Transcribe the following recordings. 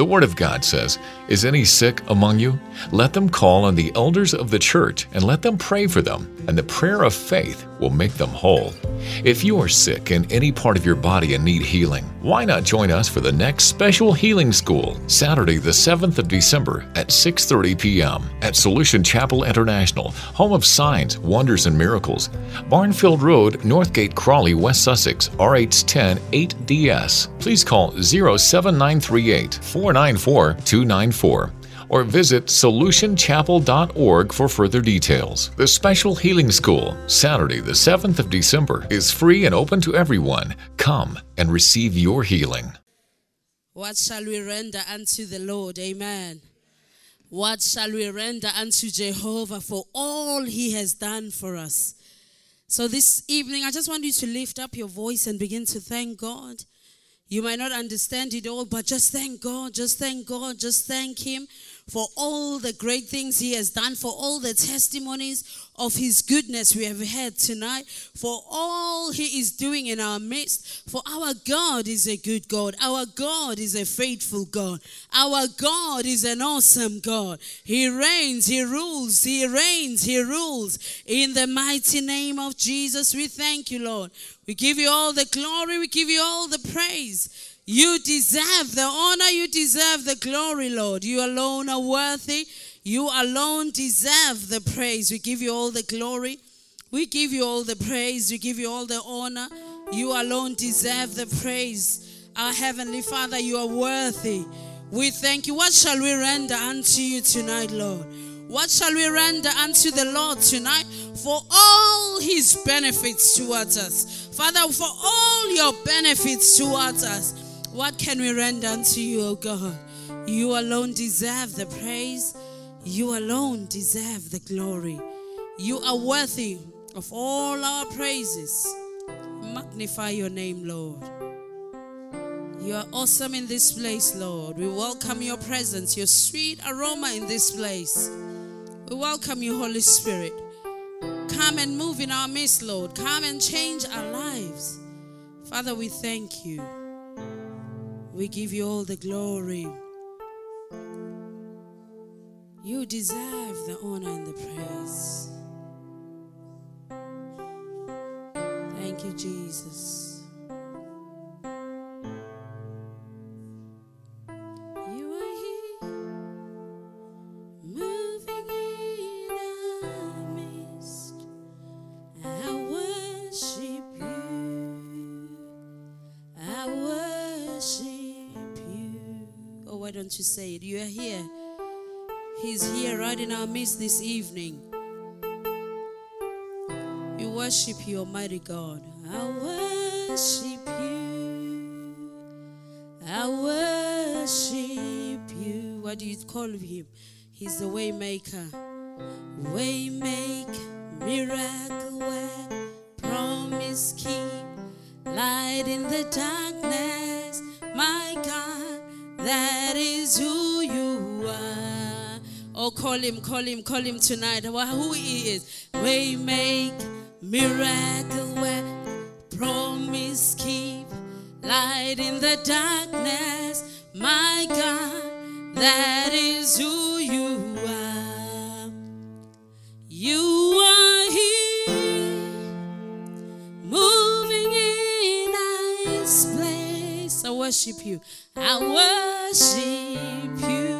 The Word of God says, Is any sick among you? Let them call on the elders of the church and let them pray for them, and the prayer of faith will make them whole. If you are sick in any part of your body and need healing, why not join us for the next special healing school, Saturday the 7th of December at 6:30 p.m. at Solution Chapel International, home of signs, wonders and miracles. Barnfield Road, Northgate, Crawley, West Sussex, RH10 8DS. Please call 07938 494 294 or visit solutionchapel.org for further details. The Special Healing School, Saturday, the 7th of December, is free and open to everyone. Come and receive your healing. What shall we render unto the Lord? Amen. What shall we render unto Jehovah for all he has done for us? So, this evening, I just want you to lift up your voice and begin to thank God. You might not understand it all, but just thank God, just thank God, just thank Him for all the great things He has done, for all the testimonies of His goodness we have had tonight, for all He is doing in our midst. For our God is a good God, our God is a faithful God, our God is an awesome God. He reigns, He rules, He reigns, He rules. In the mighty name of Jesus, we thank you, Lord. We give you all the glory, we give you all the praise. You deserve the honor, you deserve the glory, Lord. You alone are worthy. You alone deserve the praise. We give you all the glory. We give you all the praise. We give you all the honor. You alone deserve the praise. Our Heavenly Father, you are worthy. We thank you. What shall we render unto you tonight, Lord? What shall we render unto the Lord tonight for all his benefits towards us? Father, for all your benefits towards us. What can we render unto you, O God? You alone deserve the praise. You alone deserve the glory. You are worthy of all our praises. Magnify your name, Lord. You are awesome in this place, Lord. We welcome your presence, your sweet aroma in this place. We welcome you, Holy Spirit. Come and move in our midst, Lord. Come and change our lives. Father, we thank you. We give you all the glory. You deserve the honor and the praise. Thank you, Jesus. He's here right in our midst this evening. We worship you, Almighty God. I worship you. I worship you. What do you call him? He's the way maker. Way make, miracle call him, call him, call him tonight. Who he is? We make, miracle work, promise keep, light in the darkness. My God, that is who you are. You are here, moving in this place. I worship you. I worship you.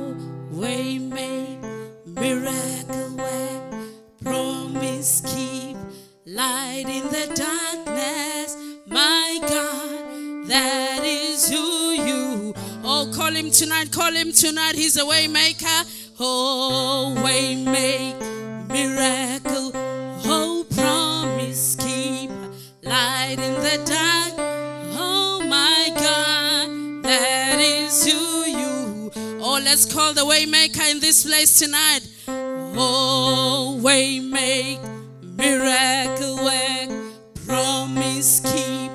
light in the darkness. My God, that is who you. Oh, call him tonight. Call him tonight. He's a way maker. Oh, way make, miracle. Oh, promise keep, light in the dark. Oh my God, that is who you. Oh, let's call the waymaker in this place tonight. Oh, way make, miracle work, promise keep,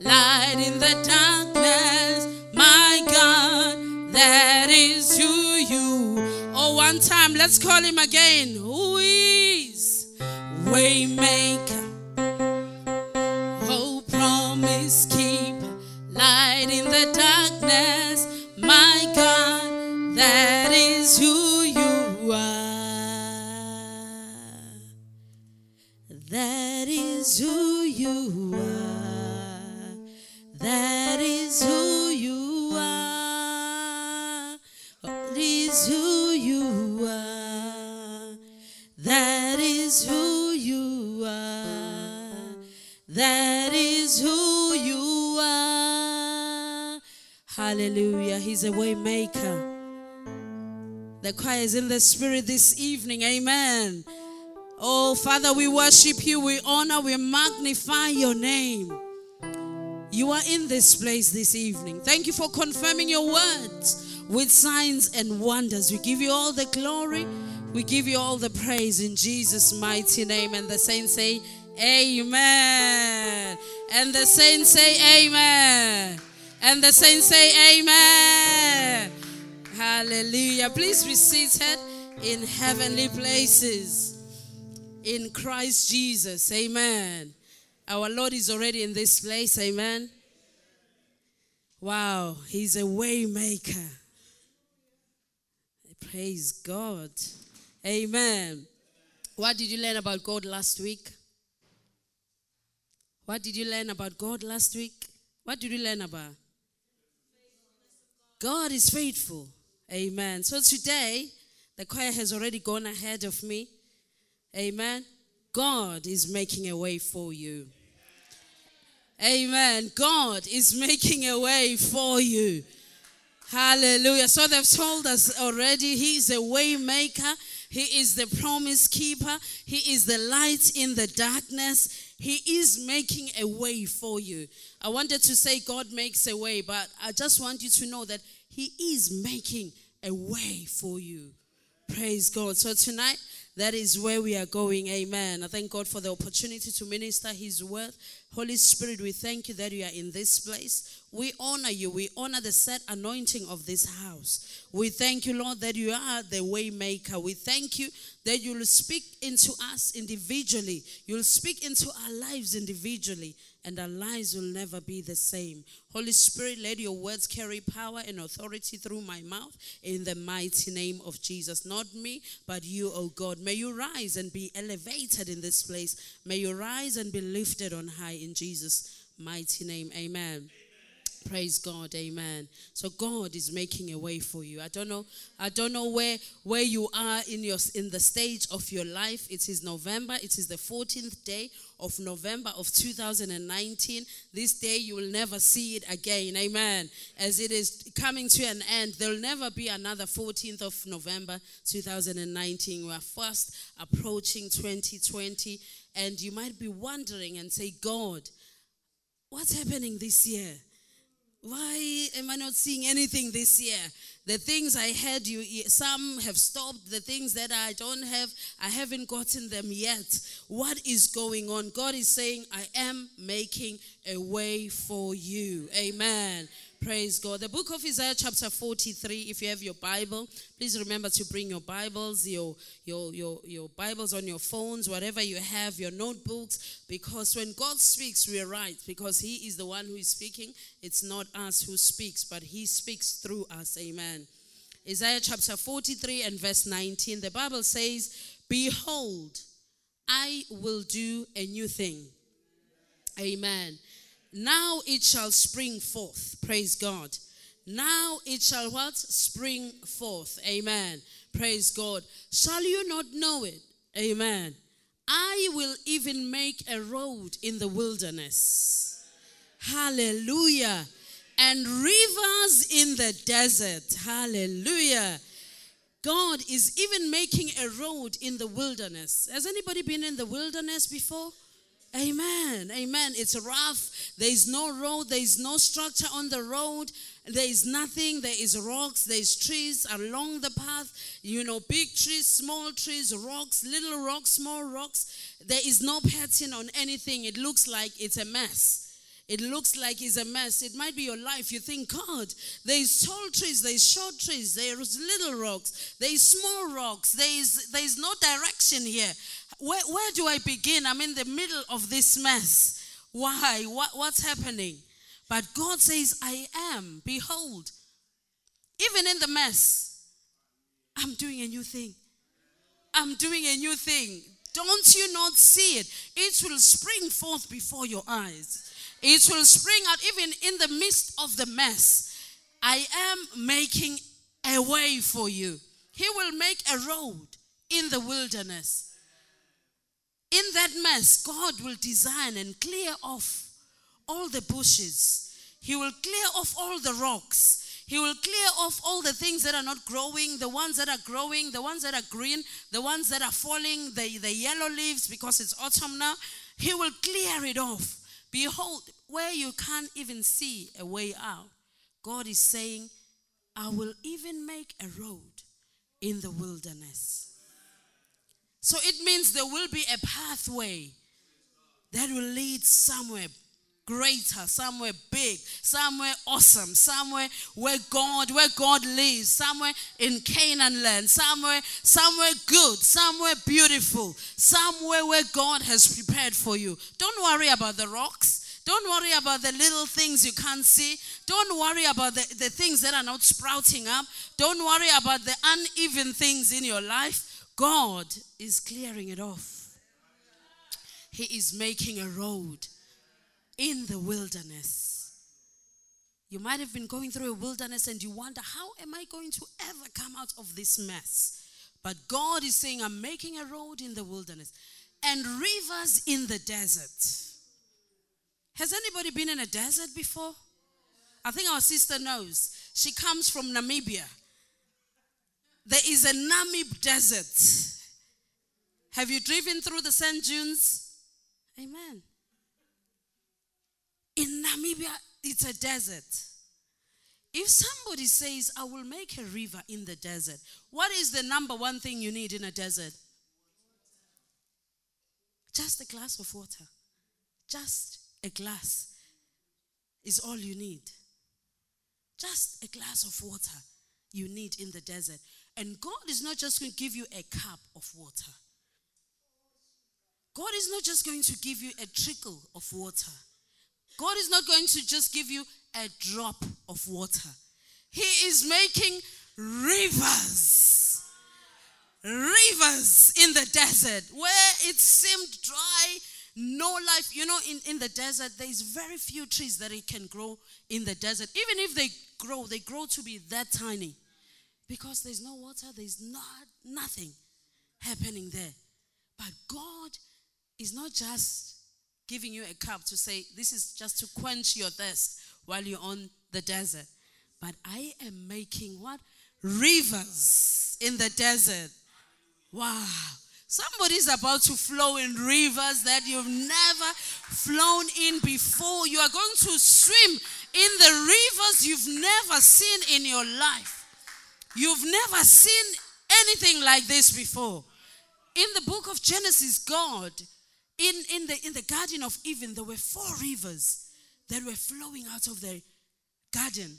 light in the darkness. My God, that is who you. Oh, one time, let's call him again. Who is Waymaker? Hallelujah. He's a way maker. The choir is in the spirit this evening. Amen. Oh, Father, we worship you, we honor, we magnify your name. You are in this place this evening. Thank you for confirming your words with signs and wonders. We give you all the glory, we give you all the praise in Jesus' mighty name. And the saints say, Amen. And the saints say, Amen. And the saints say, Amen. Hallelujah. Please be seated in heavenly places in Christ Jesus. Amen. Our Lord is already in this place. Amen. Wow, He's a waymaker. Praise God. Amen. What did you learn about God last week? What did you learn about God last week? What did you learn about? God is faithful. Amen. So today, the choir has already gone ahead of me. Amen. God is making a way for you. Amen. God is making a way for you. Hallelujah. So they've told us already He's a way maker. He is the promise keeper. He is the light in the darkness. He is making a way for you. I wanted to say God makes a way, but I just want you to know that He is making a way for you. Praise God. So tonight, that is where we are going. Amen. I thank God for the opportunity to minister His word. Holy Spirit, we thank you that you are in this place. We honor you. We honor the set anointing of this house. We thank you, Lord, that you are the way maker. We thank you that you'll speak into us individually. You'll speak into our lives individually and our lives will never be the same. Holy Spirit, let your words carry power and authority through my mouth in the mighty name of Jesus. Not me, but you, O God. May you rise and be elevated in this place. May you rise and be lifted on high in Jesus' mighty name. Amen. Praise God, Amen. So God is making a way for you. I don't know, I don't know where where you are in your in the stage of your life. It is November. It is the 14th day of November of 2019. This day you will never see it again. Amen. As it is coming to an end, there will never be another 14th of November 2019. We are fast approaching 2020, and you might be wondering and say, God, what's happening this year? Why am I not seeing anything this year? The things I had, you some have stopped. The things that I don't have, I haven't gotten them yet. What is going on? God is saying, I am making a way for you. Amen. Praise God. The book of Isaiah, chapter 43. If you have your Bible, please remember to bring your Bibles, your, your, your, your Bibles on your phones, whatever you have, your notebooks, because when God speaks, we are right, because He is the one who is speaking. It's not us who speaks, but He speaks through us. Amen. Isaiah chapter 43 and verse 19. The Bible says, Behold, I will do a new thing. Amen. Now it shall spring forth. Praise God. Now it shall what? Spring forth. Amen. Praise God. Shall you not know it? Amen. I will even make a road in the wilderness. Hallelujah. And rivers in the desert. Hallelujah. God is even making a road in the wilderness. Has anybody been in the wilderness before? Amen. Amen. It's rough. There is no road. There is no structure on the road. There is nothing. There is rocks. There is trees along the path. You know, big trees, small trees, rocks, little rocks, small rocks. There is no pattern on anything. It looks like it's a mess. It looks like it's a mess. It might be your life. You think, God, there's tall trees, there's short trees, there's little rocks, there's small rocks, there's there's no direction here. Where, where do I begin? I'm in the middle of this mess. Why? What, what's happening? But God says, I am. Behold, even in the mess, I'm doing a new thing. I'm doing a new thing. Don't you not see it? It will spring forth before your eyes. It will spring out even in the midst of the mess. I am making a way for you. He will make a road in the wilderness. In that mess, God will design and clear off all the bushes. He will clear off all the rocks. He will clear off all the things that are not growing, the ones that are growing, the ones that are green, the ones that are falling, the, the yellow leaves because it's autumn now. He will clear it off. Behold, where you can't even see a way out, God is saying, I will even make a road in the wilderness. So it means there will be a pathway that will lead somewhere greater, somewhere big, somewhere awesome, somewhere where God, where God lives, somewhere in Canaan land, somewhere, somewhere good, somewhere beautiful, somewhere where God has prepared for you. Don't worry about the rocks. Don't worry about the little things you can't see. Don't worry about the, the things that are not sprouting up. Don't worry about the uneven things in your life. God is clearing it off. He is making a road in the wilderness. You might have been going through a wilderness and you wonder, how am I going to ever come out of this mess? But God is saying, I'm making a road in the wilderness and rivers in the desert. Has anybody been in a desert before? I think our sister knows. She comes from Namibia. There is a Namib desert. Have you driven through the sand dunes? Amen. In Namibia, it's a desert. If somebody says, I will make a river in the desert, what is the number one thing you need in a desert? Just a glass of water. Just a glass is all you need. Just a glass of water you need in the desert. And God is not just going to give you a cup of water. God is not just going to give you a trickle of water. God is not going to just give you a drop of water. He is making rivers. Rivers in the desert where it seemed dry, no life. You know, in, in the desert, there's very few trees that it can grow in the desert. Even if they grow, they grow to be that tiny. Because there's no water, there's not nothing happening there. But God is not just giving you a cup to say, This is just to quench your thirst while you're on the desert. But I am making what? Rivers in the desert. Wow. Somebody's about to flow in rivers that you've never flown in before. You are going to swim in the rivers you've never seen in your life. You've never seen anything like this before. In the book of Genesis, God in, in, the, in the Garden of Eden, there were four rivers that were flowing out of the garden.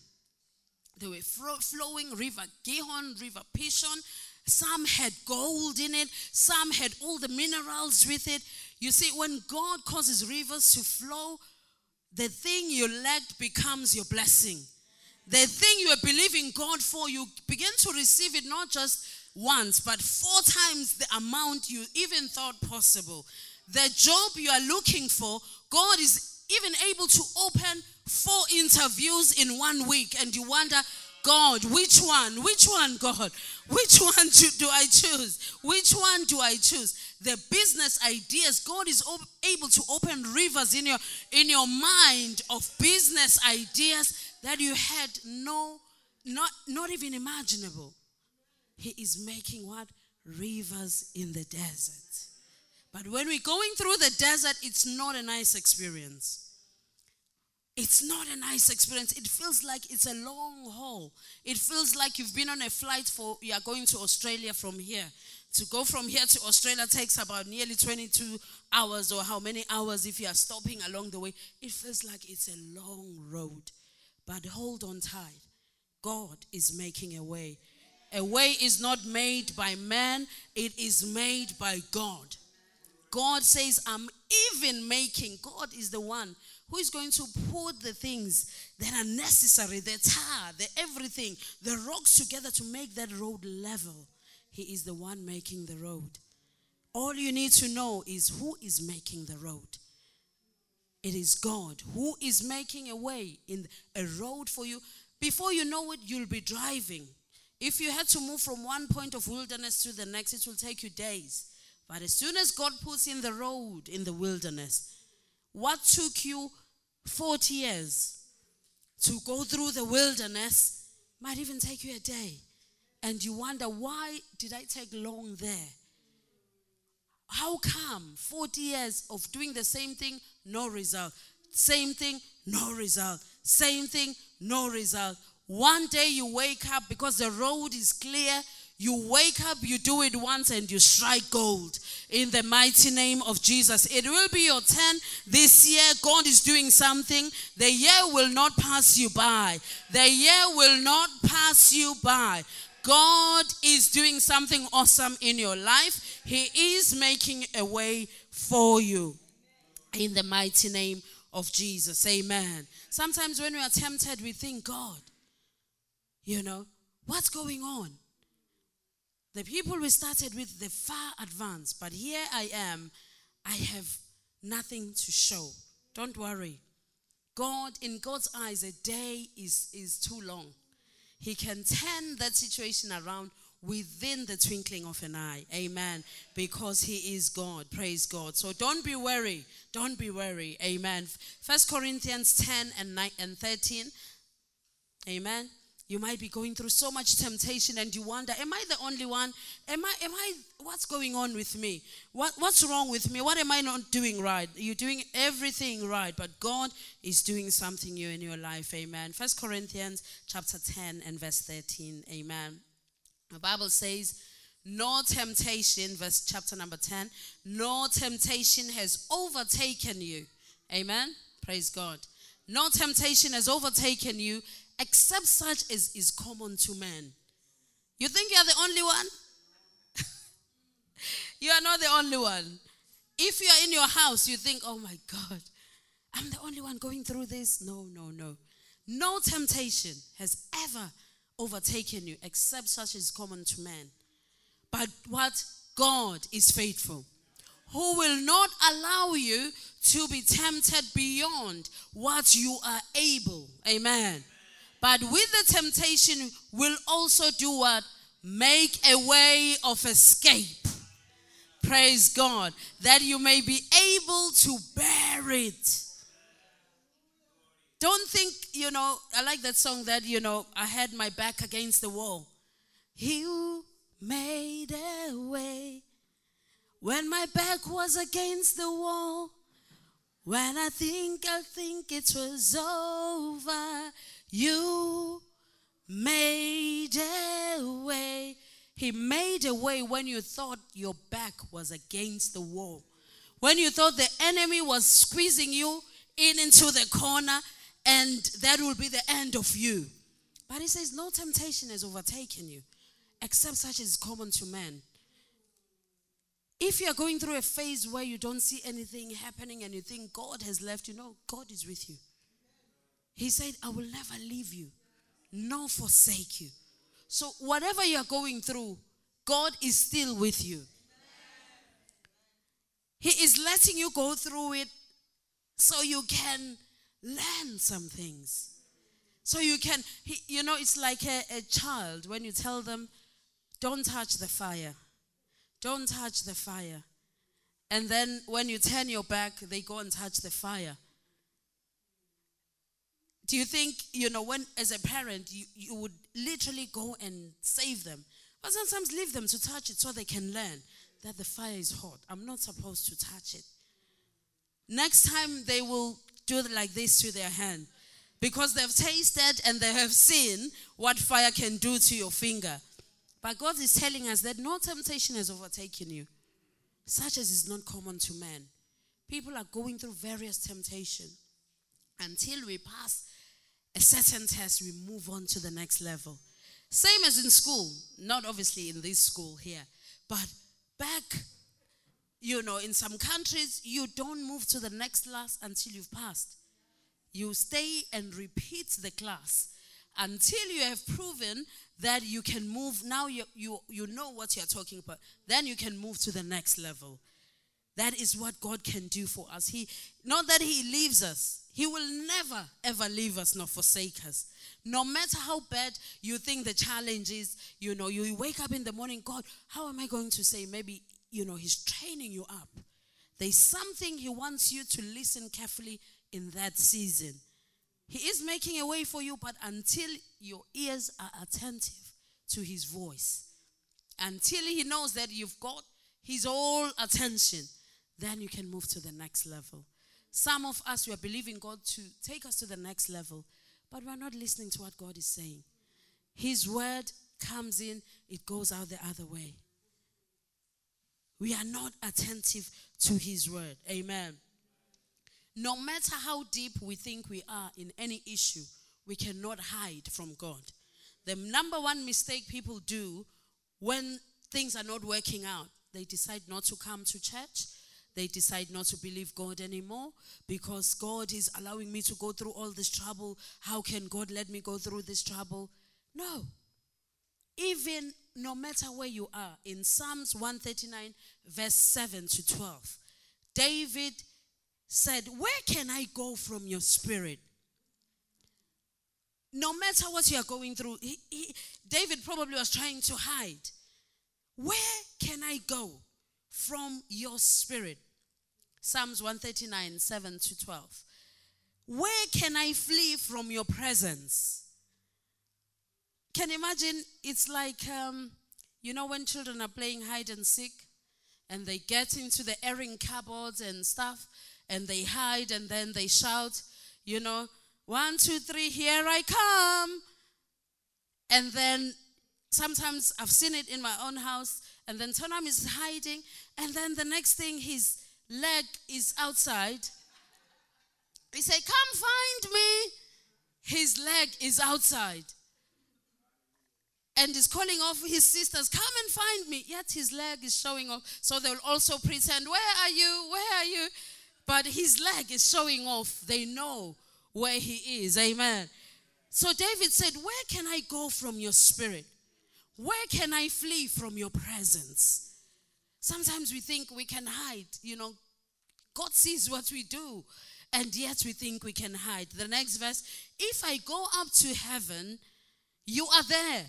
There were flowing River Gihon, River Pishon. Some had gold in it, some had all the minerals with it. You see, when God causes rivers to flow, the thing you lacked becomes your blessing. The thing you are believing God for, you begin to receive it not just once, but four times the amount you even thought possible the job you are looking for, God is even able to open four interviews in one week, and you wonder, God, which one? Which one, God? Which one do I choose? Which one do I choose? The business ideas, God is able to open rivers in your in your mind of business ideas that you had no, not not even imaginable. He is making what rivers in the desert. But when we're going through the desert, it's not a nice experience. It's not a nice experience. It feels like it's a long haul. It feels like you've been on a flight for, you are going to Australia from here. To go from here to Australia takes about nearly 22 hours or how many hours if you are stopping along the way. It feels like it's a long road. But hold on tight. God is making a way. A way is not made by man, it is made by God. God says, I'm even making. God is the one who is going to put the things that are necessary, the tar, the everything, the rocks together to make that road level. He is the one making the road. All you need to know is who is making the road. It is God who is making a way in a road for you. Before you know it, you'll be driving. If you had to move from one point of wilderness to the next, it will take you days. But as soon as God puts in the road in the wilderness, what took you 40 years to go through the wilderness might even take you a day. And you wonder, why did I take long there? How come 40 years of doing the same thing, no result? Same thing, no result. Same thing, no result. One day you wake up because the road is clear. You wake up, you do it once, and you strike gold in the mighty name of Jesus. It will be your turn this year. God is doing something. The year will not pass you by. The year will not pass you by. God is doing something awesome in your life. He is making a way for you in the mighty name of Jesus. Amen. Sometimes when we are tempted, we think, God, you know, what's going on? The people we started with, they're far advanced, but here I am. I have nothing to show. Don't worry. God, in God's eyes, a day is, is too long. He can turn that situation around within the twinkling of an eye. Amen. Because he is God. Praise God. So don't be worried. Don't be worried. Amen. First Corinthians 10 and 9 and 13. Amen. You might be going through so much temptation and you wonder, am I the only one? Am I, am I, what's going on with me? What, what's wrong with me? What am I not doing right? You're doing everything right, but God is doing something new in your life. Amen. First Corinthians chapter 10 and verse 13. Amen. The Bible says, no temptation, verse chapter number 10, no temptation has overtaken you. Amen. Praise God. No temptation has overtaken you except such as is common to men. You think you're the only one? you are not the only one. If you are in your house, you think, oh my God, I'm the only one going through this. No, no, no. No temptation has ever overtaken you except such as common to men. But what? God is faithful, who will not allow you to be tempted beyond what you are able. Amen. But with the temptation, will also do what? Make a way of escape. Praise God. That you may be able to bear it. Don't think, you know, I like that song that, you know, I had my back against the wall. He made a way when my back was against the wall. When I think I think it was over, you made a way. He made a way when you thought your back was against the wall. When you thought the enemy was squeezing you in into the corner and that will be the end of you. But he says, No temptation has overtaken you except such as is common to man. If you are going through a phase where you don't see anything happening and you think God has left you, no, God is with you. He said, I will never leave you, nor forsake you. So, whatever you're going through, God is still with you. He is letting you go through it so you can learn some things. So you can, you know, it's like a, a child when you tell them, don't touch the fire. Don't touch the fire. And then when you turn your back, they go and touch the fire. Do you think, you know, when as a parent, you, you would literally go and save them? But sometimes leave them to touch it so they can learn. that the fire is hot. I'm not supposed to touch it. Next time they will do it like this to their hand because they've tasted and they have seen what fire can do to your finger. But God is telling us that no temptation has overtaken you, such as is not common to man. People are going through various temptations until we pass a certain test, we move on to the next level. Same as in school, not obviously in this school here, but back, you know, in some countries, you don't move to the next class until you've passed. You stay and repeat the class until you have proven that you can move. Now you, you, you know what you're talking about. Then you can move to the next level. That is what God can do for us. He, not that He leaves us, He will never, ever leave us nor forsake us. No matter how bad you think the challenge is, you know, you wake up in the morning, God, how am I going to say? Maybe, you know, He's training you up. There's something He wants you to listen carefully in that season. He is making a way for you, but until your ears are attentive to His voice, until He knows that you've got His all attention, then you can move to the next level. Some of us, we are believing God to take us to the next level, but we're not listening to what God is saying. His word comes in, it goes out the other way. We are not attentive to His word. Amen. No matter how deep we think we are in any issue, we cannot hide from God. The number one mistake people do when things are not working out, they decide not to come to church. They decide not to believe God anymore because God is allowing me to go through all this trouble. How can God let me go through this trouble? No. Even no matter where you are, in Psalms 139, verse 7 to 12, David said, Where can I go from your spirit? No matter what you are going through, he, he, David probably was trying to hide. Where can I go from your spirit? Psalms 139, 7 to 12. Where can I flee from your presence? Can you imagine? It's like, um, you know, when children are playing hide and seek and they get into the airing cupboards and stuff and they hide and then they shout, you know, one, two, three, here I come. And then sometimes I've seen it in my own house, and then Tonam is hiding, and then the next thing his leg is outside. He said, Come find me. His leg is outside. And is calling off his sisters, Come and find me. Yet his leg is showing off. So they'll also pretend, Where are you? Where are you? but his leg is showing off. They know where he is. Amen. So David said, Where can I go from your spirit? Where can I flee from your presence? Sometimes we think we can hide. You know, God sees what we do, and yet we think we can hide. The next verse If I go up to heaven, you are there.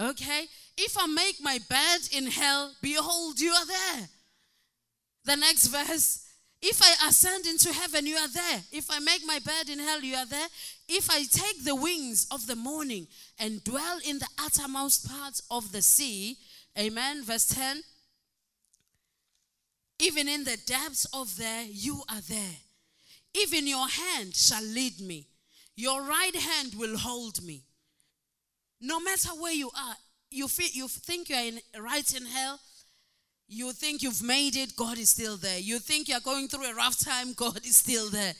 Okay? If I make my bed in hell, behold, you are there. The next verse if I ascend into heaven, you are there. If I make my bed in hell, you are there. If I take the wings of the morning and dwell in the uttermost parts of the sea, amen. Verse 10 even in the depths of there, you are there. Even your hand shall lead me, your right hand will hold me. No matter where you are, you, feel, you think you are in, right in hell, you think you've made it, God is still there. You think you're going through a rough time, God is still there.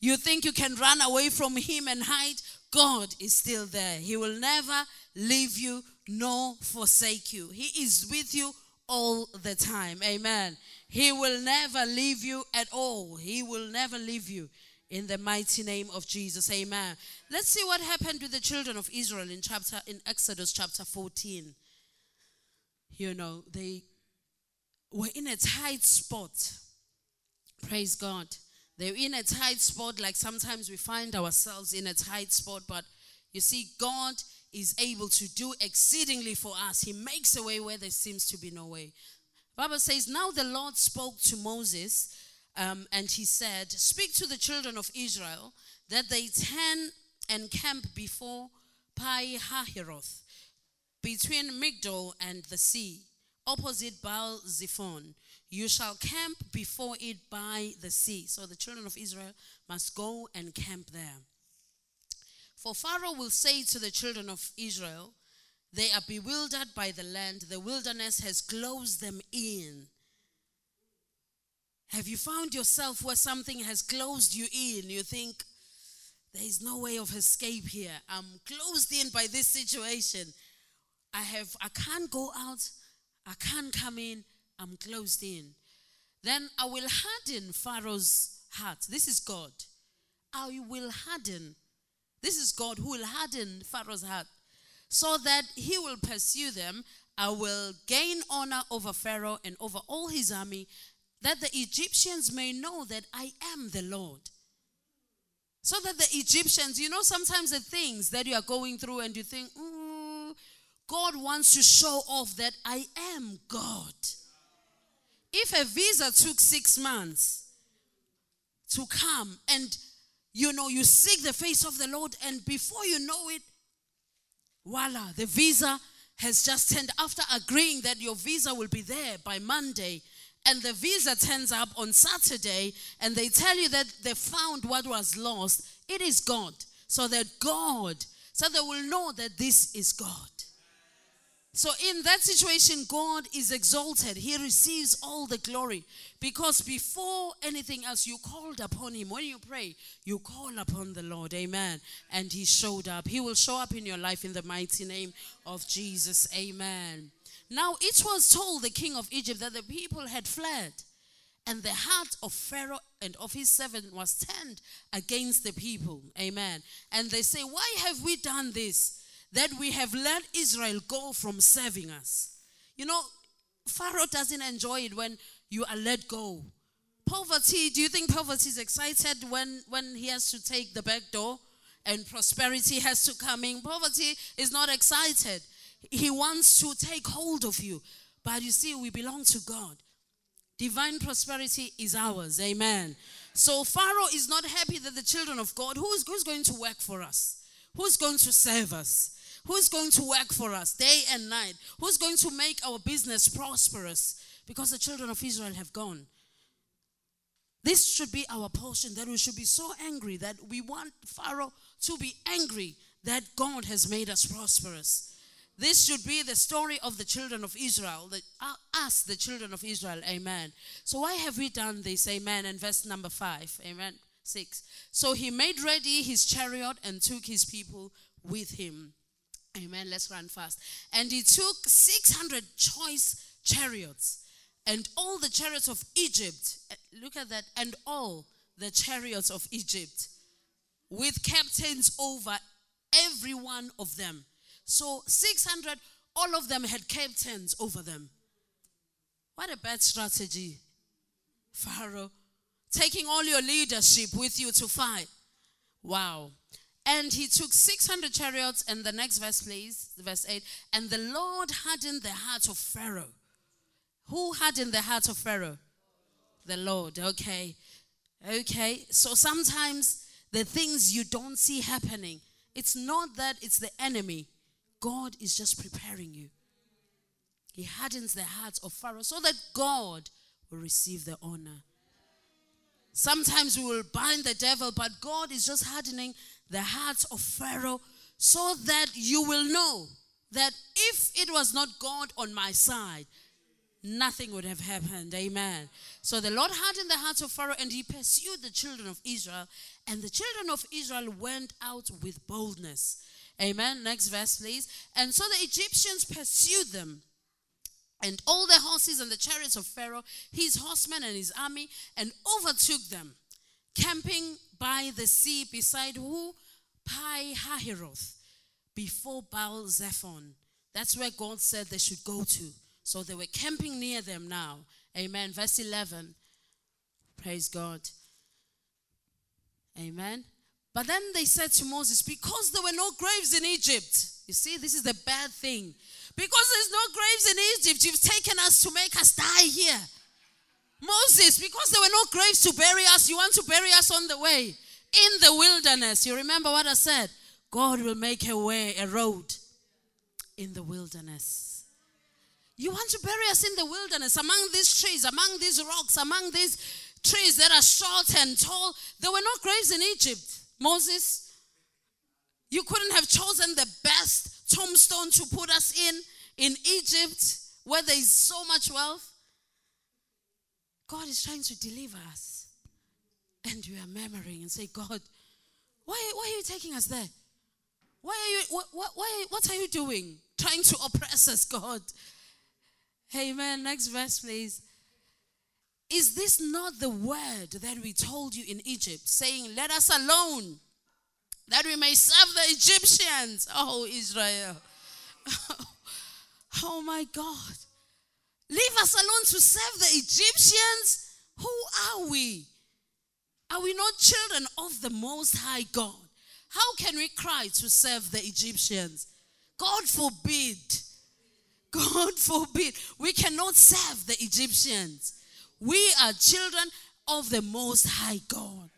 You think you can run away from Him and hide, God is still there. He will never leave you nor forsake you. He is with you all the time. Amen. He will never leave you at all. He will never leave you in the mighty name of Jesus. Amen. Let's see what happened with the children of Israel in chapter in Exodus chapter 14. You know, they were in a tight spot. Praise God. They're in a tight spot, like sometimes we find ourselves in a tight spot, but you see, God is able to do exceedingly for us. He makes a way where there seems to be no way. Bible says, Now the Lord spoke to Moses, um, and he said, Speak to the children of Israel that they turn and camp before Pi Hahiroth, between Migdol and the sea opposite Baal Zephon. You shall camp before it by the sea. So the children of Israel must go and camp there. For Pharaoh will say to the children of Israel, They are bewildered by the land, the wilderness has closed them in. Have you found yourself where something has closed you in? You think, there is no way of escape here. I'm closed in by this situation. I have I can't go out. I can't come in. I'm closed in. Then I will harden Pharaoh's heart. This is God. I will harden. This is God who will harden Pharaoh's heart so that he will pursue them. I will gain honor over Pharaoh and over all his army, that the Egyptians may know that I am the Lord. So that the Egyptians, you know, sometimes the things that you are going through and you think, mm, God wants to show off that I am God. If a visa took six months to come and you know you seek the face of the Lord, and before you know it, voila, the visa has just turned after agreeing that your visa will be there by Monday and the visa turns up on Saturday and they tell you that they found what was lost, it is God. So that God, so they will know that this is God. So, in that situation, God is exalted. He receives all the glory because before anything else, you called upon Him. When you pray, you call upon the Lord. Amen. And He showed up. He will show up in your life in the mighty name of Jesus. Amen. Now it was told the king of Egypt that the people had fled, and the heart of Pharaoh and of his servant was turned against the people. Amen. And they say, Why have we done this? That we have let Israel go from serving us. You know, Pharaoh doesn't enjoy it when you are let go. Poverty, do you think poverty is excited when, when he has to take the back door and prosperity has to come in? Poverty is not excited. He wants to take hold of you. But you see, we belong to God. Divine prosperity is ours. Amen. So Pharaoh is not happy that the children of God, who is who's going to work for us? Who's going to serve us? Who's going to work for us day and night? Who's going to make our business prosperous? Because the children of Israel have gone. This should be our portion that we should be so angry that we want Pharaoh to be angry that God has made us prosperous. This should be the story of the children of Israel, the, uh, us, the children of Israel. Amen. So, why have we done this? Amen. And verse number five. Amen. Six. So, he made ready his chariot and took his people with him. Amen. Let's run fast. And he took 600 choice chariots and all the chariots of Egypt. Uh, look at that. And all the chariots of Egypt with captains over every one of them. So 600, all of them had captains over them. What a bad strategy, Pharaoh. Taking all your leadership with you to fight. Wow. And he took 600 chariots, and the next verse, please, verse 8. And the Lord hardened the heart of Pharaoh. Who hardened the heart of Pharaoh? The Lord, okay. Okay, so sometimes the things you don't see happening, it's not that it's the enemy, God is just preparing you. He hardens the hearts of Pharaoh so that God will receive the honor. Sometimes we will bind the devil, but God is just hardening the hearts of Pharaoh so that you will know that if it was not God on my side, nothing would have happened. Amen. So the Lord hardened the hearts of Pharaoh and he pursued the children of Israel, and the children of Israel went out with boldness. Amen. Next verse, please. And so the Egyptians pursued them. And all the horses and the chariots of Pharaoh, his horsemen and his army, and overtook them, camping by the sea beside who? Pi Hahiroth, before Baal Zephon. That's where God said they should go to. So they were camping near them now. Amen. Verse 11. Praise God. Amen. But then they said to Moses, Because there were no graves in Egypt. You see, this is the bad thing. Because there's no graves in Egypt, you've taken us to make us die here. Moses, because there were no graves to bury us, you want to bury us on the way in the wilderness. You remember what I said? God will make a way, a road in the wilderness. You want to bury us in the wilderness among these trees, among these rocks, among these trees that are short and tall. There were no graves in Egypt. Moses, you couldn't have chosen the best tombstone to put us in in Egypt where there is so much wealth. God is trying to deliver us. And we are murmuring and say, God, why, why are you taking us there? Why are you, what, why, what are you doing? Trying to oppress us, God. Amen. Next verse, please. Is this not the word that we told you in Egypt, saying, Let us alone, that we may serve the Egyptians? Oh, Israel. oh, my God. Leave us alone to serve the Egyptians? Who are we? Are we not children of the Most High God? How can we cry to serve the Egyptians? God forbid. God forbid. We cannot serve the Egyptians. We are children of the Most High God.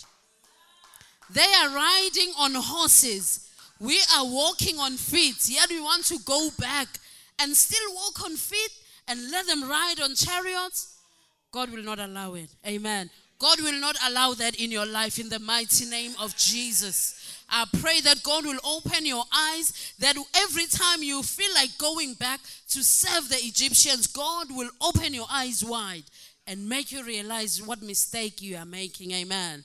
They are riding on horses. We are walking on feet. Yet we want to go back and still walk on feet and let them ride on chariots. God will not allow it. Amen. God will not allow that in your life in the mighty name of Jesus. I pray that God will open your eyes, that every time you feel like going back to serve the Egyptians, God will open your eyes wide and make you realize what mistake you are making. Amen.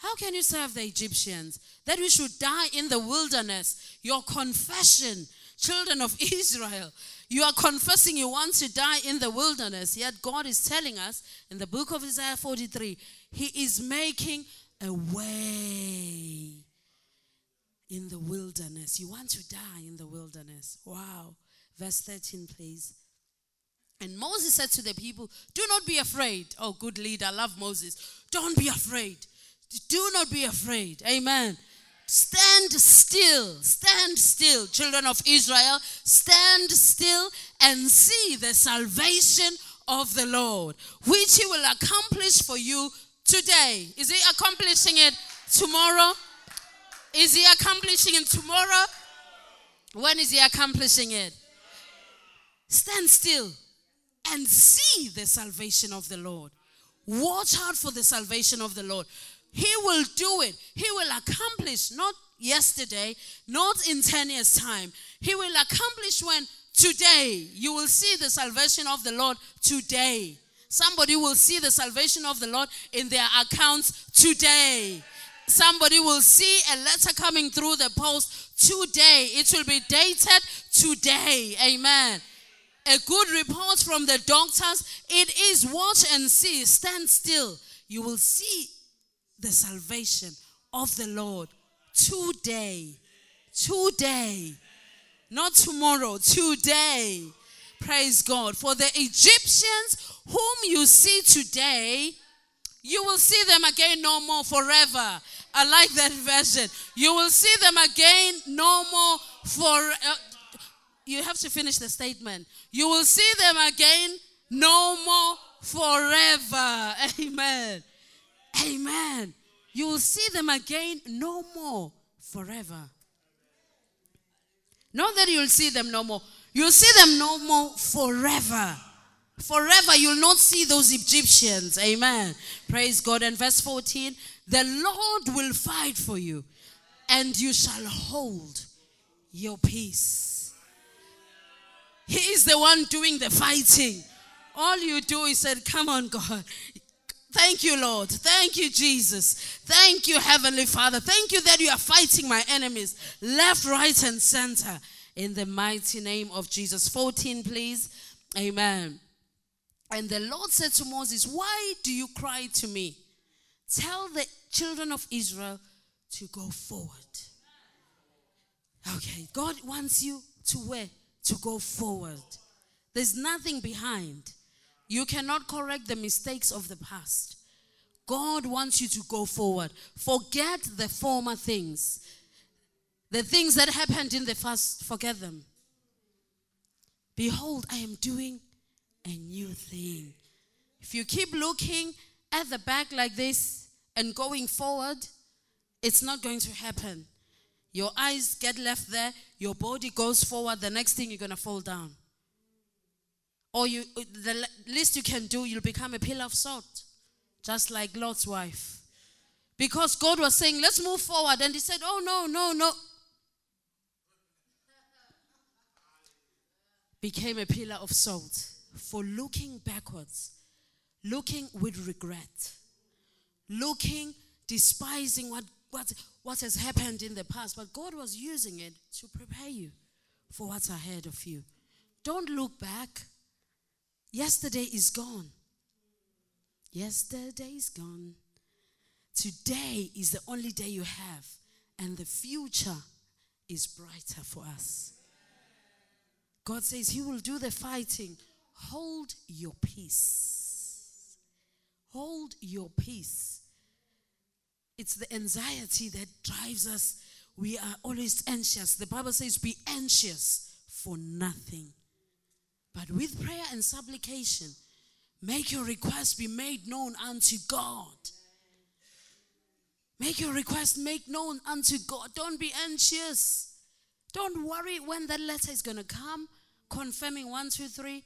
How can you serve the Egyptians? That we should die in the wilderness. Your confession, children of Israel, you are confessing you want to die in the wilderness. Yet God is telling us in the book of Isaiah 43, He is making a way in the wilderness. You want to die in the wilderness. Wow. Verse 13, please. And Moses said to the people, Do not be afraid. Oh, good leader. Love Moses. Don't be afraid. Do not be afraid. Amen. Stand still. Stand still, children of Israel. Stand still and see the salvation of the Lord, which He will accomplish for you today. Is He accomplishing it tomorrow? Is he accomplishing it tomorrow? When is he accomplishing it? Stand still and see the salvation of the Lord. Watch out for the salvation of the Lord. He will do it. He will accomplish, not yesterday, not in 10 years' time. He will accomplish when today you will see the salvation of the Lord today. Somebody will see the salvation of the Lord in their accounts today somebody will see a letter coming through the post today. It will be dated today. Amen. A good report from the doctors. It is watch and see. Stand still. You will see the salvation of the Lord today. Today. Not tomorrow. Today. Praise God. For the Egyptians whom you see today, you will see them again no more forever. I like that version. You will see them again no more for. Uh, you have to finish the statement. You will see them again no more forever. Amen. Amen. You will see them again no more forever. Not that you'll see them no more. You'll see them no more forever. Forever, you'll not see those Egyptians. Amen. Praise God. And verse 14 the Lord will fight for you, and you shall hold your peace. He is the one doing the fighting. All you do is say, Come on, God. Thank you, Lord. Thank you, Jesus. Thank you, Heavenly Father. Thank you that you are fighting my enemies left, right, and center. In the mighty name of Jesus. 14, please. Amen. And the Lord said to Moses, Why do you cry to me? Tell the children of Israel to go forward. Okay, God wants you to where? To go forward. There's nothing behind. You cannot correct the mistakes of the past. God wants you to go forward. Forget the former things. The things that happened in the past, forget them. Behold, I am doing a new thing. If you keep looking at the back like this and going forward, it's not going to happen. Your eyes get left there, your body goes forward, the next thing you're going to fall down. or you, the least you can do, you'll become a pillar of salt, just like Lot's wife. Because God was saying, let's move forward. And he said, oh, no, no, no. Became a pillar of salt for looking backwards, looking with regret, looking, despising what, what, what has happened in the past. But God was using it to prepare you for what's ahead of you. Don't look back. Yesterday is gone. Yesterday is gone. Today is the only day you have, and the future is brighter for us. God says He will do the fighting. Hold your peace. Hold your peace. It's the anxiety that drives us. We are always anxious. The Bible says, Be anxious for nothing. But with prayer and supplication, make your request be made known unto God. Make your request make known unto God. Don't be anxious. Don't worry when that letter is going to come, confirming one, two, three.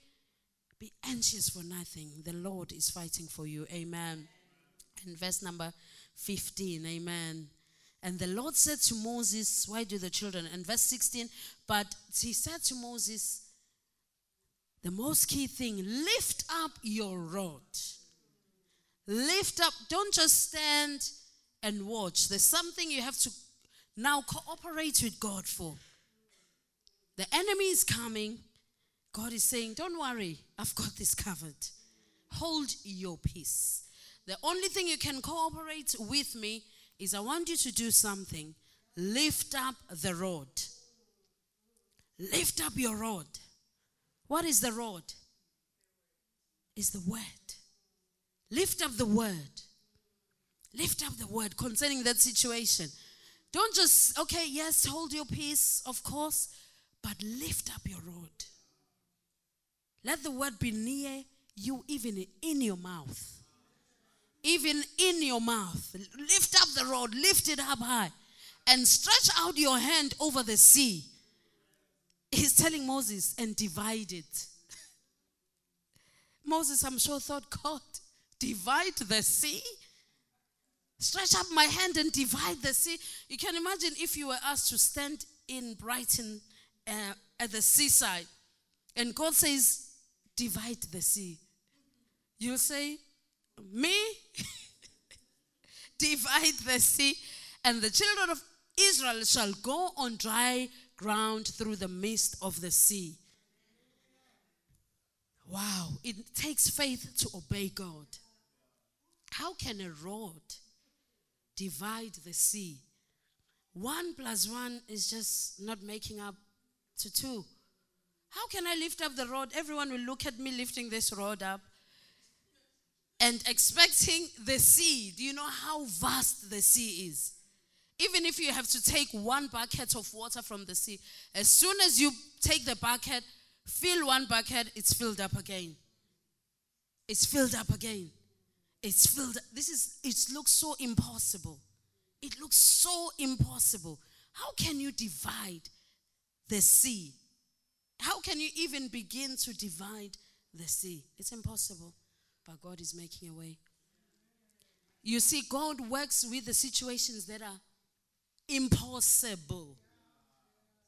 Be anxious for nothing. The Lord is fighting for you. Amen. And verse number 15. Amen. And the Lord said to Moses, Why do the children? And verse 16, but he said to Moses, the most key thing lift up your rod. Lift up, don't just stand and watch. There's something you have to now cooperate with God for. The enemy is coming. God is saying, Don't worry, I've got this covered. Hold your peace. The only thing you can cooperate with me is I want you to do something. Lift up the rod. Lift up your rod. What is the rod? Is the word. Lift up the word. Lift up the word concerning that situation. Don't just, okay, yes, hold your peace, of course, but lift up your rod. Let the word be near you, even in your mouth. Even in your mouth. Lift up the rod, lift it up high, and stretch out your hand over the sea. He's telling Moses, and divide it. Moses, I'm sure, thought, God, divide the sea? Stretch up my hand and divide the sea. You can imagine if you were asked to stand in Brighton uh, at the seaside and God says, divide the sea. You'll say, Me? divide the sea, and the children of Israel shall go on dry ground through the midst of the sea. Wow, it takes faith to obey God. How can a rod divide the sea. One plus one is just not making up to two. How can I lift up the rod? Everyone will look at me lifting this rod up and expecting the sea. Do you know how vast the sea is? Even if you have to take one bucket of water from the sea, as soon as you take the bucket, fill one bucket, it's filled up again. It's filled up again. It's filled. This is, it looks so impossible. It looks so impossible. How can you divide the sea? How can you even begin to divide the sea? It's impossible. But God is making a way. You see, God works with the situations that are impossible.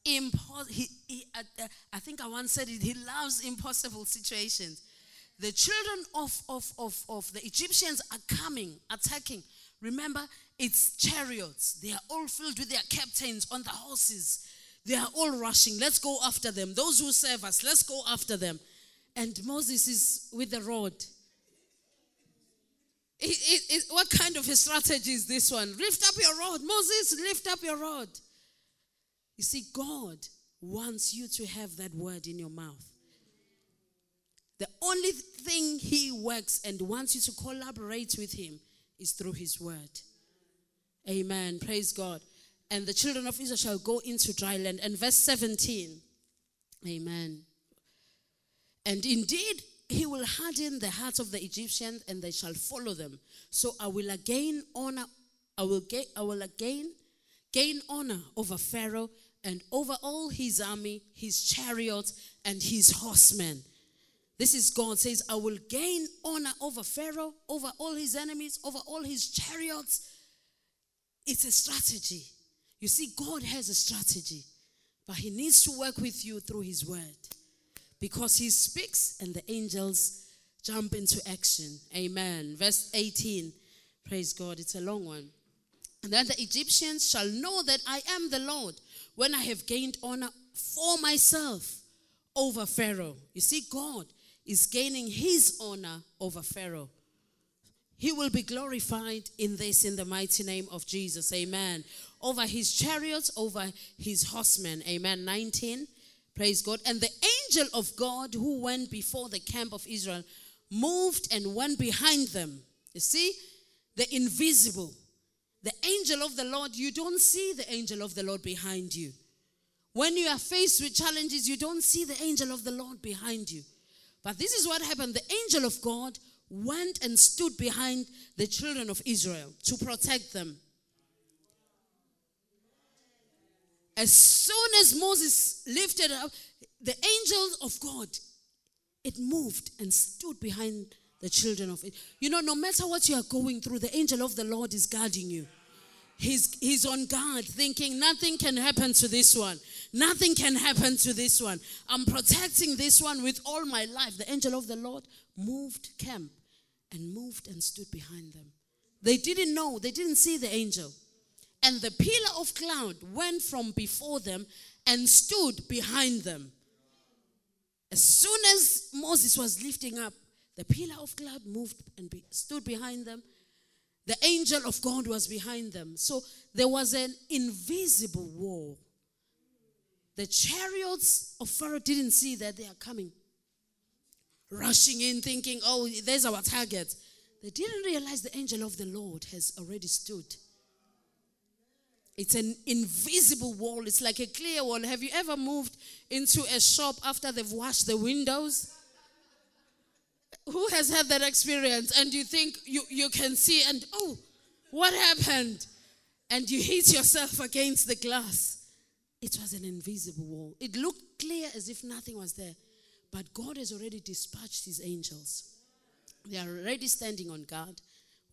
Impo- he, he, uh, I think I once said it, He loves impossible situations. The children of, of, of, of the Egyptians are coming, attacking. Remember, it's chariots. They are all filled with their captains on the horses. They are all rushing. Let's go after them. Those who serve us, let's go after them. And Moses is with the rod. It, it, what kind of a strategy is this one? Lift up your rod. Moses, lift up your rod. You see, God wants you to have that word in your mouth. The only thing He works and wants you to collaborate with Him is through His word. Amen. Praise God. And the children of Israel shall go into dry land. And verse 17. Amen. And indeed, he will harden the hearts of the Egyptians, and they shall follow them. So I will again honor, I will, get, I will again gain honor over Pharaoh and over all his army, his chariots, and his horsemen. This is God says, I will gain honor over Pharaoh, over all his enemies, over all his chariots. It's a strategy. You see, God has a strategy, but he needs to work with you through his word because he speaks and the angels jump into action. Amen. Verse 18. Praise God. It's a long one. And then the Egyptians shall know that I am the Lord when I have gained honor for myself over Pharaoh. You see, God is gaining his honor over Pharaoh. He will be glorified in this in the mighty name of Jesus. Amen. Over his chariots, over his horsemen. Amen. 19. Praise God. And the angel of God who went before the camp of Israel moved and went behind them. You see, the invisible. The angel of the Lord, you don't see the angel of the Lord behind you. When you are faced with challenges, you don't see the angel of the Lord behind you. But this is what happened. The angel of God went and stood behind the children of Israel to protect them. As soon as Moses lifted up, the angel of God, it moved and stood behind the children of it. You know, no matter what you are going through, the angel of the Lord is guarding you. He's, he's on guard, thinking nothing can happen to this one. Nothing can happen to this one. I'm protecting this one with all my life. The angel of the Lord moved camp and moved and stood behind them. They didn't know, they didn't see the angel. And the pillar of cloud went from before them and stood behind them. As soon as Moses was lifting up, the pillar of cloud moved and be, stood behind them. The angel of God was behind them. So there was an invisible wall. The chariots of Pharaoh didn't see that they are coming, rushing in, thinking, oh, there's our target. They didn't realize the angel of the Lord has already stood. It's an invisible wall. It's like a clear wall. Have you ever moved into a shop after they've washed the windows? Who has had that experience? And you think you, you can see, and oh, what happened? And you hit yourself against the glass. It was an invisible wall. It looked clear as if nothing was there. But God has already dispatched his angels. They are already standing on guard,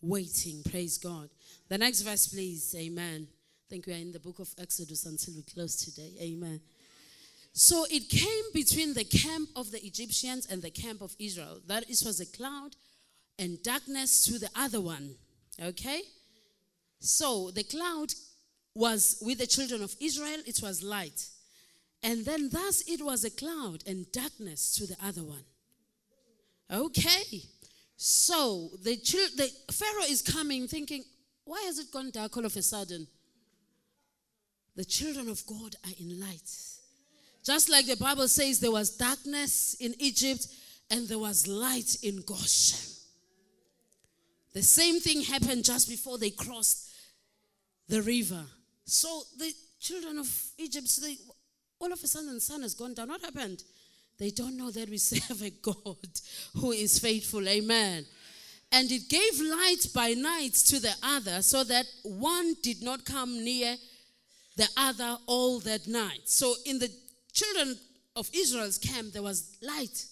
waiting. Praise God. The next verse, please. Amen. Think we are in the book of Exodus until we close today. Amen. So it came between the camp of the Egyptians and the camp of Israel. That it was a cloud and darkness to the other one. Okay? So the cloud was with the children of Israel, it was light. And then thus it was a cloud and darkness to the other one. Okay. So the, the Pharaoh is coming thinking, why has it gone dark all of a sudden? The children of God are in light. Just like the Bible says, there was darkness in Egypt and there was light in Goshen. The same thing happened just before they crossed the river. So the children of Egypt, they, all of a sudden the sun has gone down. What happened? They don't know that we serve a God who is faithful. Amen. And it gave light by night to the other so that one did not come near the other all that night. So in the children of Israel's camp, there was light.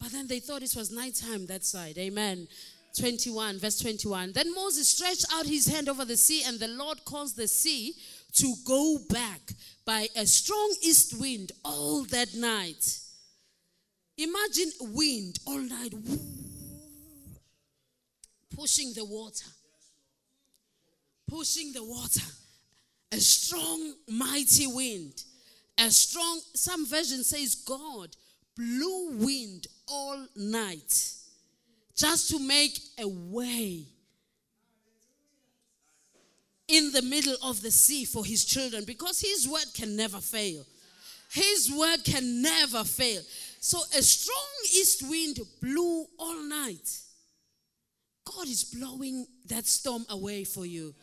But then they thought it was nighttime that side. Amen. 21, verse 21. Then Moses stretched out his hand over the sea, and the Lord caused the sea to go back by a strong east wind all that night. Imagine wind all night, pushing the water, pushing the water. A strong, mighty wind a strong, some version says God blew wind all night just to make a way in the middle of the sea for his children because his word can never fail. His word can never fail. So a strong east wind blew all night. God is blowing that storm away for you.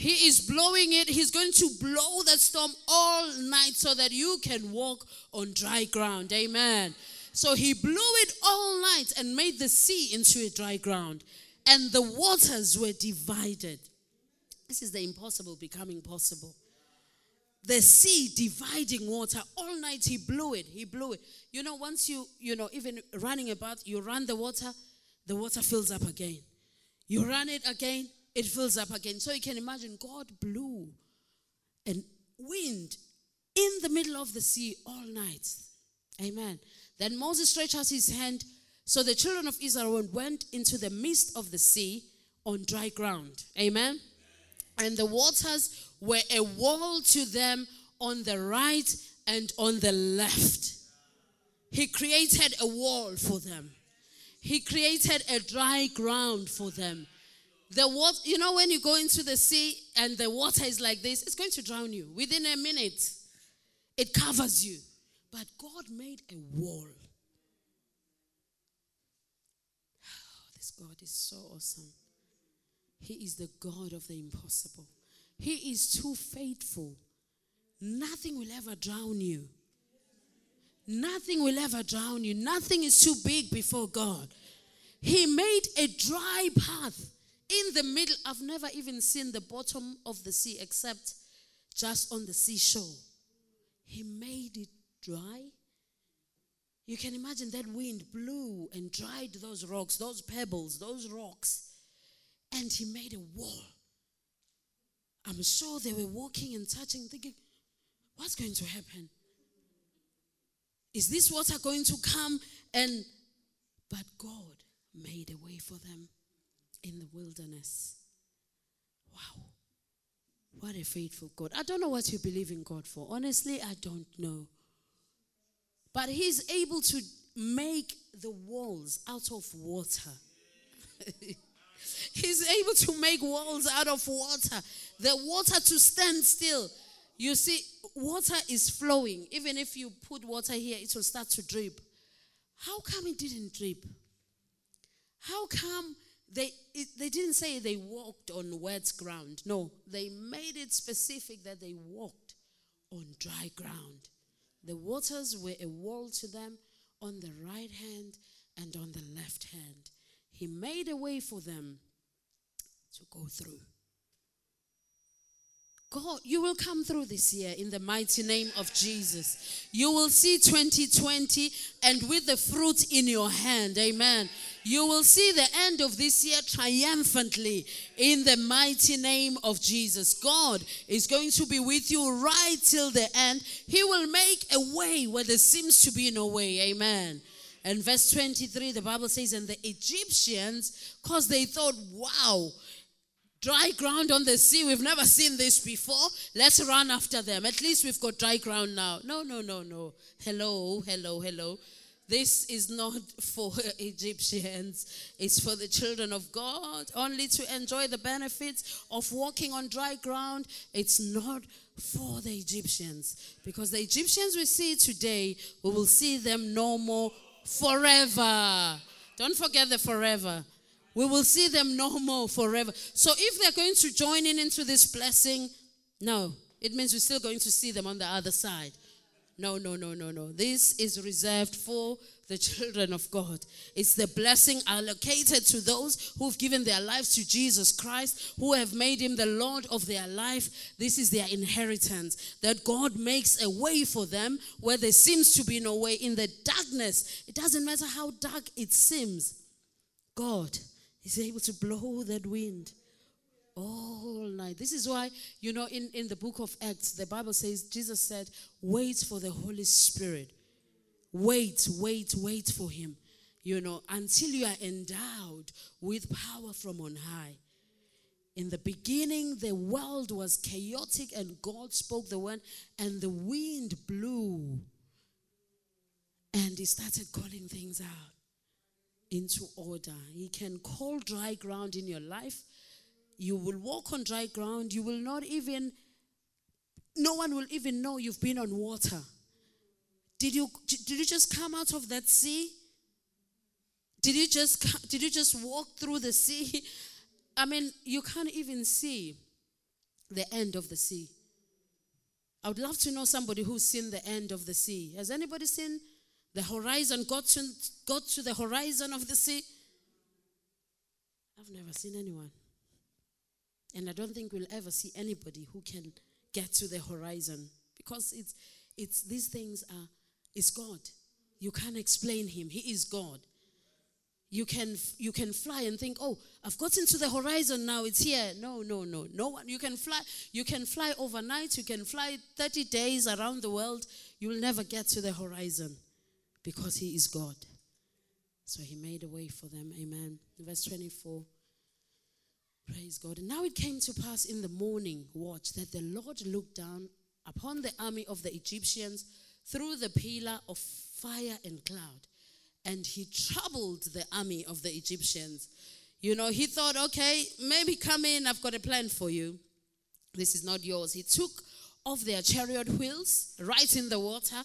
He is blowing it. He's going to blow that storm all night so that you can walk on dry ground. Amen. So he blew it all night and made the sea into a dry ground, and the waters were divided. This is the impossible becoming possible. the sea dividing water all night he blew it he blew it you know once you you know even running about you run the water the water fills up again you run it again it fills up again so you can imagine god blew and wind in the middle of the sea all night amen then moses stretched out his hand so the children of israel went into the midst of the sea on dry ground amen and the waters were a wall to them on the right and on the left. He created a wall for them. He created a dry ground for them. The water, you know, when you go into the sea and the water is like this, it's going to drown you within a minute. It covers you. But God made a wall. Oh, this God is so awesome. He is the God of the impossible. He is too faithful. Nothing will ever drown you. Nothing will ever drown you. Nothing is too big before God. He made a dry path in the middle. I've never even seen the bottom of the sea except just on the seashore. He made it dry. You can imagine that wind blew and dried those rocks, those pebbles, those rocks. And he made a wall I'm sure they were walking and touching, thinking, what's going to happen? Is this water going to come? And but God made a way for them in the wilderness. Wow. What a faithful God. I don't know what you believe in God for. Honestly, I don't know. But He's able to make the walls out of water. He's able to make walls out of water. The water to stand still. You see, water is flowing. Even if you put water here, it will start to drip. How come it didn't drip? How come they it, they didn't say they walked on wet ground? No, they made it specific that they walked on dry ground. The waters were a wall to them on the right hand and on the left hand. He made a way for them to go through. God, you will come through this year in the mighty name of Jesus. You will see 2020 and with the fruit in your hand. Amen. You will see the end of this year triumphantly in the mighty name of Jesus. God is going to be with you right till the end. He will make a way where there seems to be no way. Amen. And verse 23, the Bible says, And the Egyptians, because they thought, wow, Dry ground on the sea. We've never seen this before. Let's run after them. At least we've got dry ground now. No, no, no, no. Hello, hello, hello. This is not for Egyptians. It's for the children of God, only to enjoy the benefits of walking on dry ground. It's not for the Egyptians. Because the Egyptians we see today, we will see them no more forever. Don't forget the forever. We will see them no more forever. So if they're going to join in into this blessing, no, it means we're still going to see them on the other side. No, no, no, no, no. This is reserved for the children of God. It's the blessing allocated to those who've given their lives to Jesus Christ, who have made him the Lord of their life. This is their inheritance. That God makes a way for them where there seems to be no way. In the darkness, it doesn't matter how dark it seems. God He's able to blow that wind all night. This is why, you know, in, in the book of Acts, the Bible says, Jesus said, wait for the Holy Spirit. Wait, wait, wait for him, you know, until you are endowed with power from on high. In the beginning, the world was chaotic, and God spoke the word, and the wind blew. And he started calling things out into order. He can call dry ground in your life. You will walk on dry ground. You will not even, no one will even know you've been on water. Did you, did you just come out of that sea? Did you just, did you just walk through the sea? I mean, you can't even see the end of the sea. I would love to know somebody who's seen the end of the sea. Has anybody seen the horizon, got to, got to the horizon of the sea. I've never seen anyone. And I don't think we'll ever see anybody who can get to the horizon because it's it's these things are is God. You can't explain him. He is God. You can you can fly and think, "Oh, I've gotten to the horizon now. It's here." No, no, no. No one you can fly you can fly overnight, you can fly 30 days around the world. You'll never get to the horizon because he is God. So he made a way for them. Amen. Verse 24. Praise God. And now it came to pass in the morning watch that the Lord looked down upon the army of the Egyptians through the pillar of fire and cloud. And he troubled the army of the Egyptians. You know, he thought, okay, maybe come in, I've got a plan for you. This is not yours. He took off their chariot wheels right in the water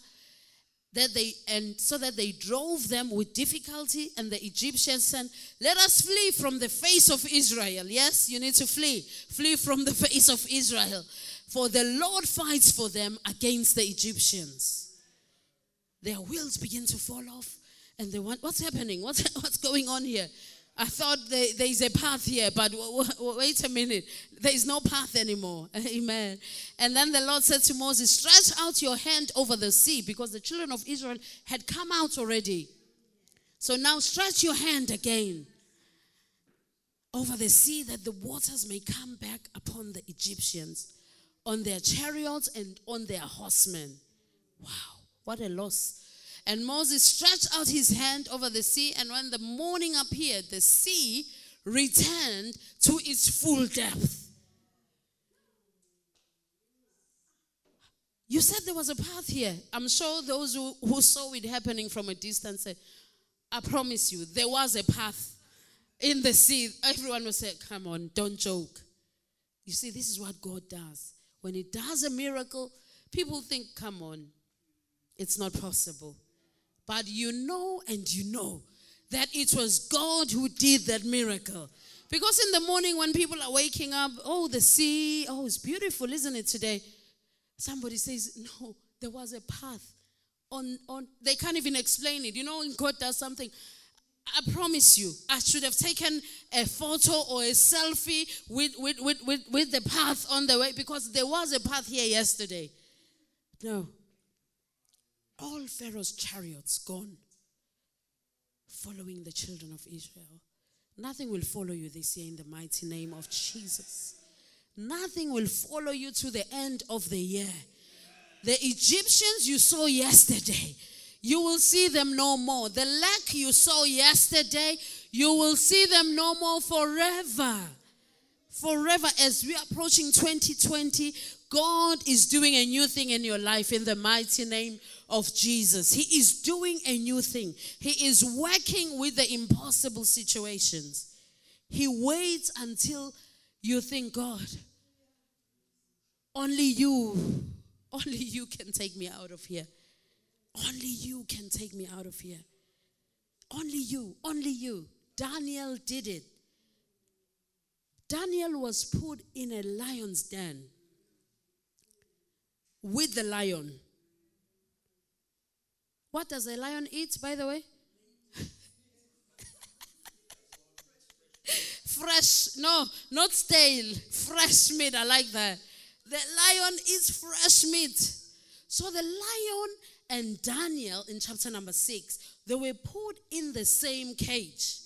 that they and so that they drove them with difficulty and the egyptians said let us flee from the face of israel. Yes you need to flee. Flee from the face of israel. For the lord fights for them against the egyptians. Their wheels begin to fall off and they want what's happening? What's, what's going on here I thought there, there is a path here, but w- w- wait a minute. There is no path anymore. Amen. And then the Lord said to Moses, Stretch out your hand over the sea because the children of Israel had come out already. So now stretch your hand again over the sea that the waters may come back upon the Egyptians, on their chariots and on their horsemen. Wow, what a loss and Moses stretched out his hand over the sea, and when the morning appeared, the sea returned to its full depth. You said there was a path here. I'm sure those who, who saw it happening from a distance said, I promise you, there was a path in the sea. Everyone will say, Come on, don't joke. You see, this is what God does. When He does a miracle, people think, Come on, it's not possible. But you know and you know that it was God who did that miracle. Because in the morning when people are waking up, oh, the sea, oh, it's beautiful, isn't it today? Somebody says, no, there was a path. On, on, they can't even explain it. You know, when God does something, I promise you, I should have taken a photo or a selfie with, with, with, with, with the path on the way because there was a path here yesterday. No, all Pharaoh's chariots gone, following the children of Israel. Nothing will follow you this year in the mighty name of Jesus. Nothing will follow you to the end of the year. The Egyptians you saw yesterday, you will see them no more. The lack you saw yesterday, you will see them no more forever. Forever, as we are approaching 2020, God is doing a new thing in your life in the mighty name of Jesus. He is doing a new thing. He is working with the impossible situations. He waits until you think, God, only you, only you can take me out of here. Only you can take me out of here. Only you, only you. Daniel did it. Daniel was put in a lion's den with the lion. What does a lion eat, by the way? fresh, no, not stale, fresh meat. I like that. The lion eats fresh meat. So the lion and Daniel in chapter number six, they were put in the same cage.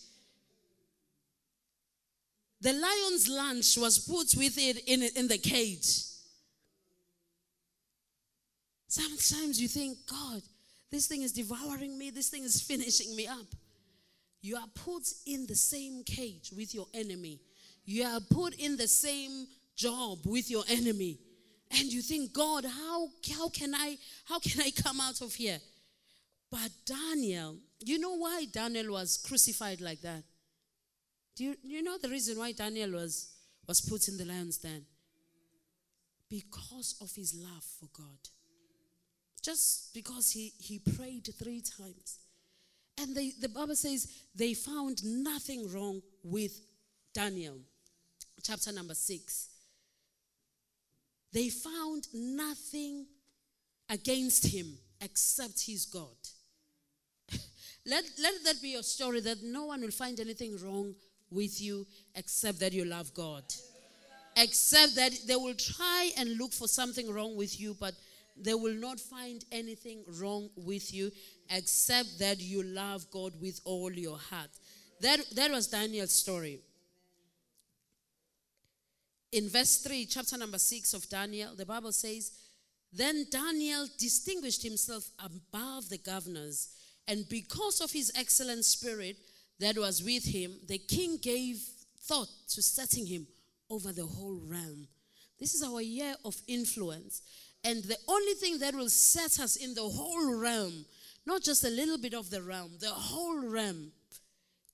The lion's lunch was put with it in, in the cage. Sometimes you think, God, this thing is devouring me. This thing is finishing me up. You are put in the same cage with your enemy. You are put in the same job with your enemy. And you think, God, how, how can I how can I come out of here? But Daniel, you know why Daniel was crucified like that? Do you, you know the reason why Daniel was, was put in the lion's den? Because of his love for God. Just because he, he prayed three times. And they, the Bible says they found nothing wrong with Daniel. Chapter number six. They found nothing against him except his God. let, let that be your story that no one will find anything wrong with you except that you love God except that they will try and look for something wrong with you, but they will not find anything wrong with you except that you love God with all your heart. That, that was Daniel's story. In verse 3, chapter number 6 of Daniel, the Bible says, Then Daniel distinguished himself above the governors, and because of his excellent spirit that was with him, the king gave thought to setting him over the whole realm. This is our year of influence. And the only thing that will set us in the whole realm, not just a little bit of the realm, the whole realm,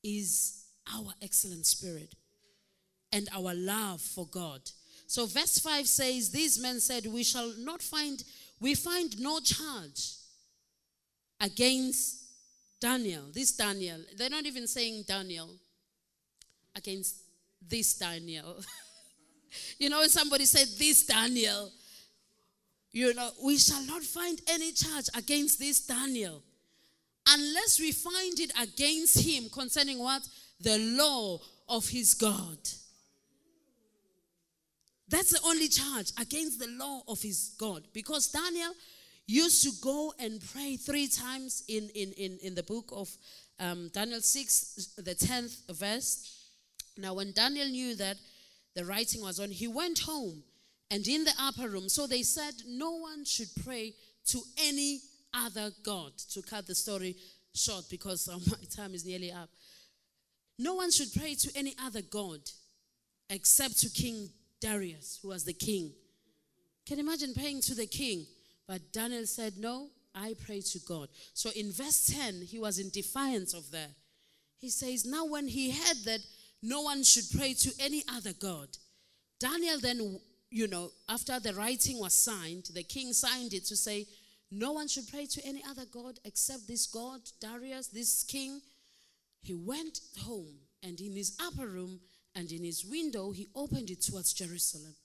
is our excellent spirit and our love for God. So verse 5 says, These men said, We shall not find, we find no charge against Daniel. This Daniel. They're not even saying Daniel against this Daniel. you know, when somebody said this Daniel, you know, we shall not find any charge against this Daniel unless we find it against him concerning what? The law of his God. That's the only charge against the law of his God. Because Daniel used to go and pray three times in, in, in, in the book of um, Daniel 6, the 10th verse. Now, when Daniel knew that the writing was on, he went home and in the upper room. So they said no one should pray to any other God. To cut the story short because oh, my time is nearly up. No one should pray to any other God except to King Darius, who was the king. Can you imagine praying to the king? But Daniel said, No, I pray to God. So in verse 10, he was in defiance of that. He says, Now when he heard that no one should pray to any other God, Daniel then, you know, after the writing was signed, the king signed it to say, No one should pray to any other God except this God, Darius, this king. He went home and in his upper room and in his window, he opened it towards Jerusalem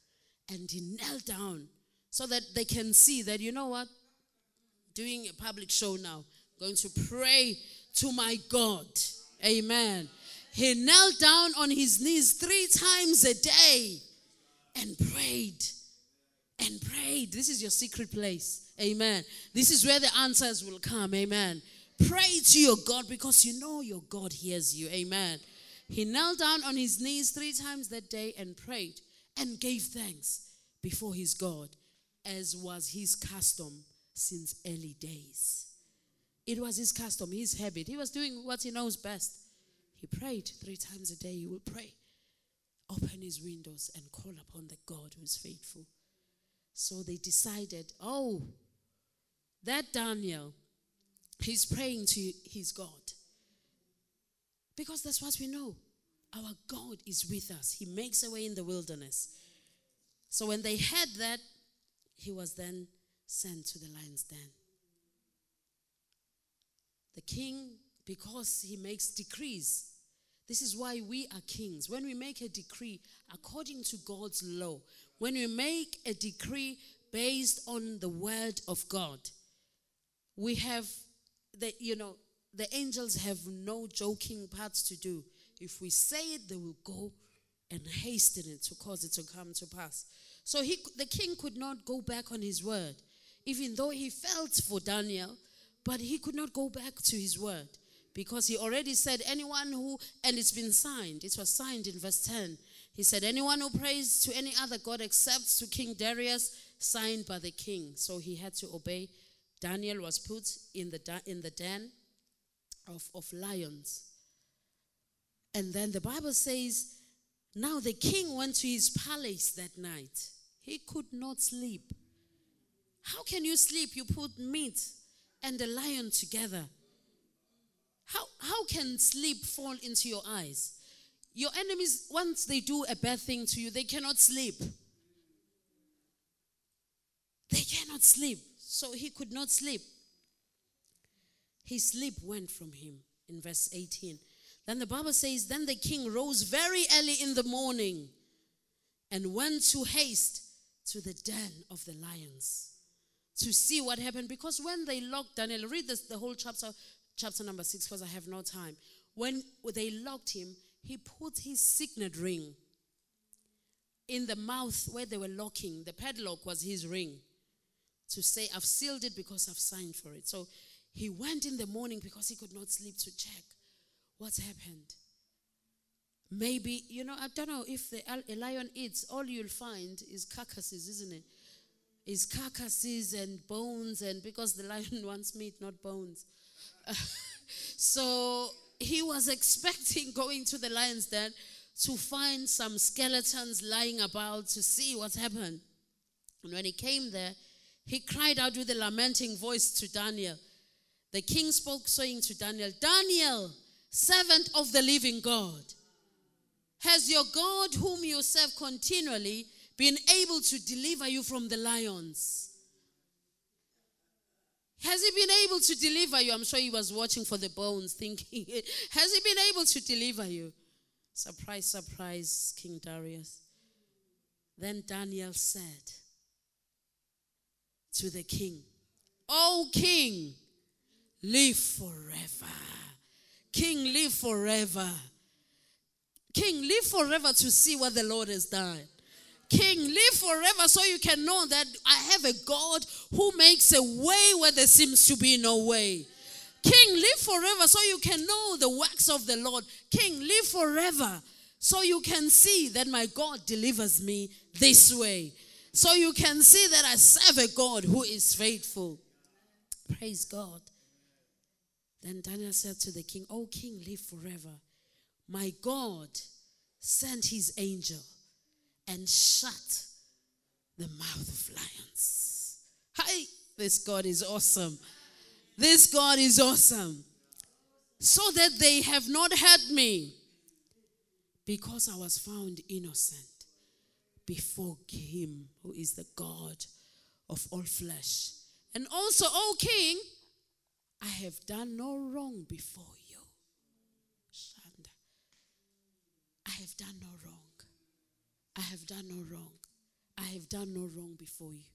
and he knelt down so that they can see that, you know what? Doing a public show now, going to pray to my God. Amen. He knelt down on his knees three times a day and prayed. And prayed. This is your secret place. Amen. This is where the answers will come. Amen. Pray to your God because you know your God hears you. Amen. He knelt down on his knees three times that day and prayed and gave thanks before his God as was his custom since early days. It was his custom, his habit. He was doing what he knows best. He prayed three times a day. He would pray, open his windows, and call upon the God who is faithful. So they decided, oh, that Daniel, he's praying to his God. Because that's what we know. Our God is with us, He makes a way in the wilderness. So when they heard that, he was then sent to the lion's den. The king, because he makes decrees, this is why we are kings. When we make a decree according to God's law, when we make a decree based on the word of God, we have the, you know, the angels have no joking parts to do. If we say it, they will go and hasten it to cause it to come to pass. So he, the king could not go back on his word, even though he felt for Daniel, but he could not go back to his word because he already said, Anyone who, and it's been signed, it was signed in verse 10. He said, Anyone who prays to any other God except to King Darius, signed by the king. So he had to obey. Daniel was put in the, in the den of, of lions. And then the Bible says now the king went to his palace that night. He could not sleep. How can you sleep? You put meat and a lion together. How, how can sleep fall into your eyes? Your enemies, once they do a bad thing to you, they cannot sleep. They cannot sleep. So he could not sleep. His sleep went from him in verse 18. Then the Bible says, Then the king rose very early in the morning and went to haste to the den of the lions to see what happened. Because when they locked Daniel, read this, the whole chapter, chapter number six, because I have no time. When they locked him, he put his signet ring in the mouth where they were locking, the padlock was his ring to say, I've sealed it because I've signed for it. So he went in the morning because he could not sleep to check what's happened. Maybe, you know, I don't know if the, a lion eats, all you'll find is carcasses, isn't it? Is carcasses and bones, and because the lion wants meat, not bones. so he was expecting going to the lion's den to find some skeletons lying about to see what's happened. And when he came there, he cried out with a lamenting voice to Daniel. The king spoke, saying to Daniel, Daniel, servant of the living God, has your God, whom you serve continually, been able to deliver you from the lions? Has he been able to deliver you? I'm sure he was watching for the bones, thinking, Has he been able to deliver you? Surprise, surprise, King Darius. Then Daniel said to the king, O king, live forever. King, live forever. King, live forever to see what the Lord has done. King, live forever so you can know that I have a God who makes a way where there seems to be no way. King, live forever so you can know the works of the Lord. King, live forever so you can see that my God delivers me this way. So you can see that I serve a God who is faithful. Praise God. Then Daniel said to the king, Oh, king, live forever. My God sent his angel and shut the mouth of lions. Hi, this God is awesome. This God is awesome. So that they have not hurt me because I was found innocent before him who is the God of all flesh. And also, O king, I have done no wrong before you. Shanda. I have done no wrong. I have done no wrong. I have done no wrong before you.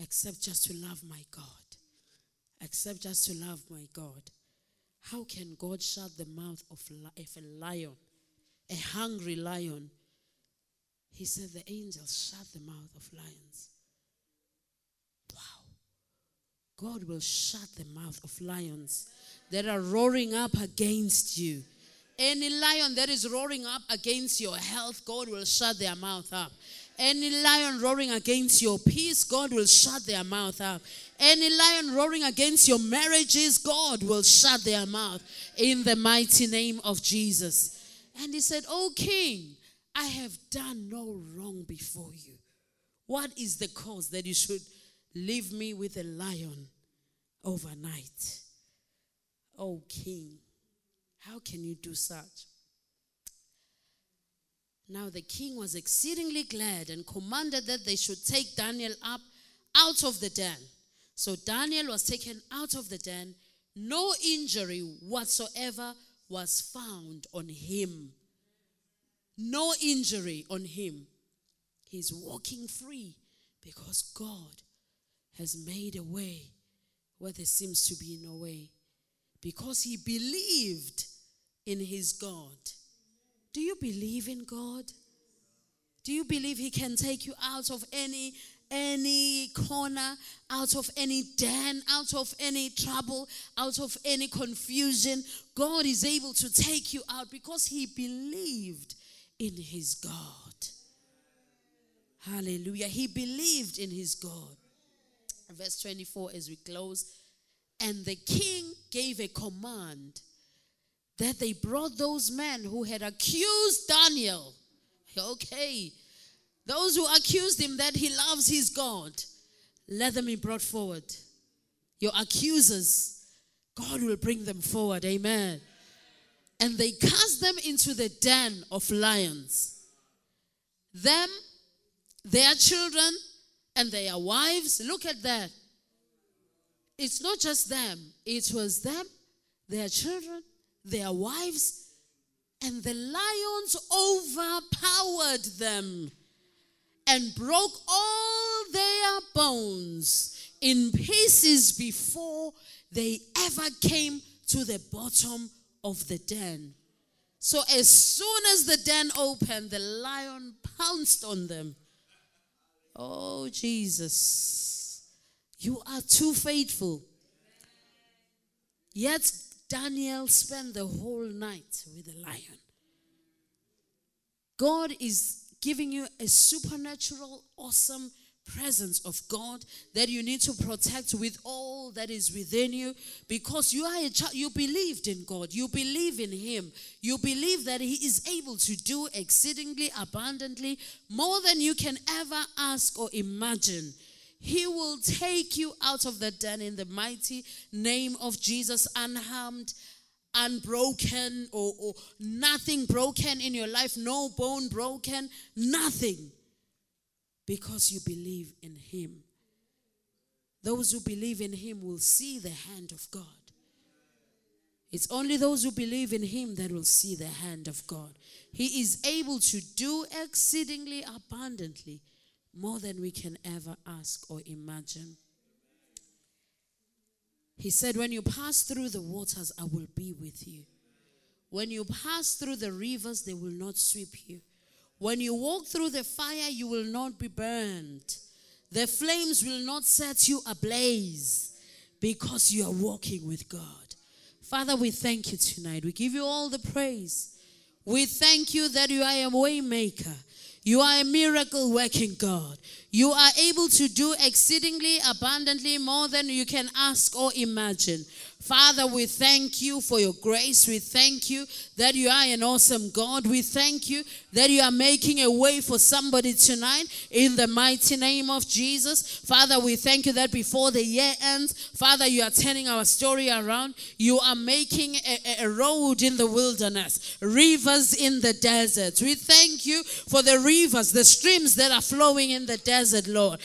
Except just to love my God. Except just to love my God. How can God shut the mouth of, a lion, a hungry lion? He said the angels shut the mouth of lions. Wow. God will shut the mouth of lions that are roaring up against you. Any lion that is roaring up against your health, God will shut their mouth up. Any lion roaring against your peace, God will shut their mouth up. Any lion roaring against your marriages, God will shut their mouth in the mighty name of Jesus. And he said, Oh, King, I have done no wrong before you. What is the cause that you should leave me with a lion overnight? Oh, King. How can you do such? Now the king was exceedingly glad and commanded that they should take Daniel up out of the den. So Daniel was taken out of the den. No injury whatsoever was found on him. No injury on him. He's walking free because God has made a way where there seems to be no way. Because he believed in his God. Do you believe in God? Do you believe he can take you out of any any corner, out of any den, out of any trouble, out of any confusion? God is able to take you out because he believed in his God. Hallelujah. He believed in his God. Verse 24 as we close. And the king gave a command that they brought those men who had accused Daniel. Okay. Those who accused him that he loves his God, let them be brought forward. Your accusers, God will bring them forward. Amen. And they cast them into the den of lions. Them, their children, and their wives. Look at that. It's not just them, it was them, their children, their wives, and the lions overpowered them and broke all their bones in pieces before they ever came to the bottom of the den. So as soon as the den opened, the lion pounced on them. Oh, Jesus. You are too faithful. Yet Daniel spent the whole night with the lion. God is giving you a supernatural, awesome presence of God that you need to protect with all that is within you because you are a child you believed in God you believe in him you believe that he is able to do exceedingly abundantly more than you can ever ask or imagine he will take you out of the den in the mighty name of Jesus unharmed unbroken or, or nothing broken in your life, no bone broken, nothing. Because you believe in Him. Those who believe in Him will see the hand of God. It's only those who believe in Him that will see the hand of God. He is able to do exceedingly abundantly more than we can ever ask or imagine. He said, When you pass through the waters, I will be with you. When you pass through the rivers, they will not sweep you. When you walk through the fire, you will not be burned. The flames will not set you ablaze because you are walking with God. Father, we thank you tonight. We give you all the praise. We thank you that you are a way maker. You are a miracle working God. You are able to do exceedingly abundantly more than you can ask or imagine. Father, we thank you for your grace. We thank you that you are an awesome God. We thank you that you are making a way for somebody tonight in the mighty name of Jesus. Father, we thank you that before the year ends, Father, you are turning our story around. You are making a, a road in the wilderness, rivers in the desert. We thank you for the rivers, the streams that are flowing in the desert, Lord.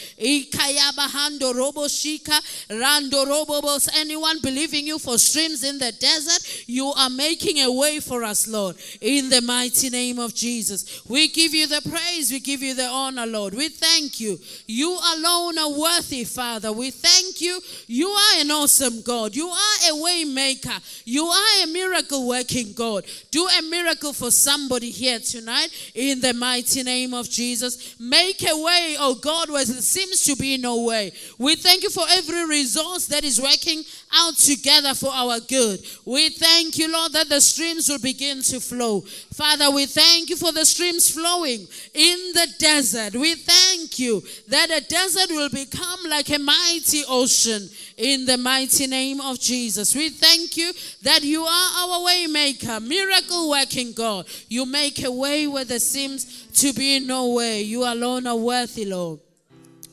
Anyone believing you for streams in the desert. You are making a way for us, Lord, in the mighty name of Jesus. We give you the praise, we give you the honor, Lord. We thank you. You alone are worthy, Father. We thank you. You are an awesome God. You are a way maker. You are a miracle working God. Do a miracle for somebody here tonight in the mighty name of Jesus. Make a way, oh God, where there seems to be no way. We thank you for every resource that is working out together for our good. We thank you, Lord, that the streams will begin to flow. Father, we thank you for the streams flowing in the desert. We thank you that the desert will become like a mighty ocean in the mighty name of Jesus. We thank you that you are our waymaker, miracle working God. You make a way where there seems to be no way. You alone are worthy, Lord.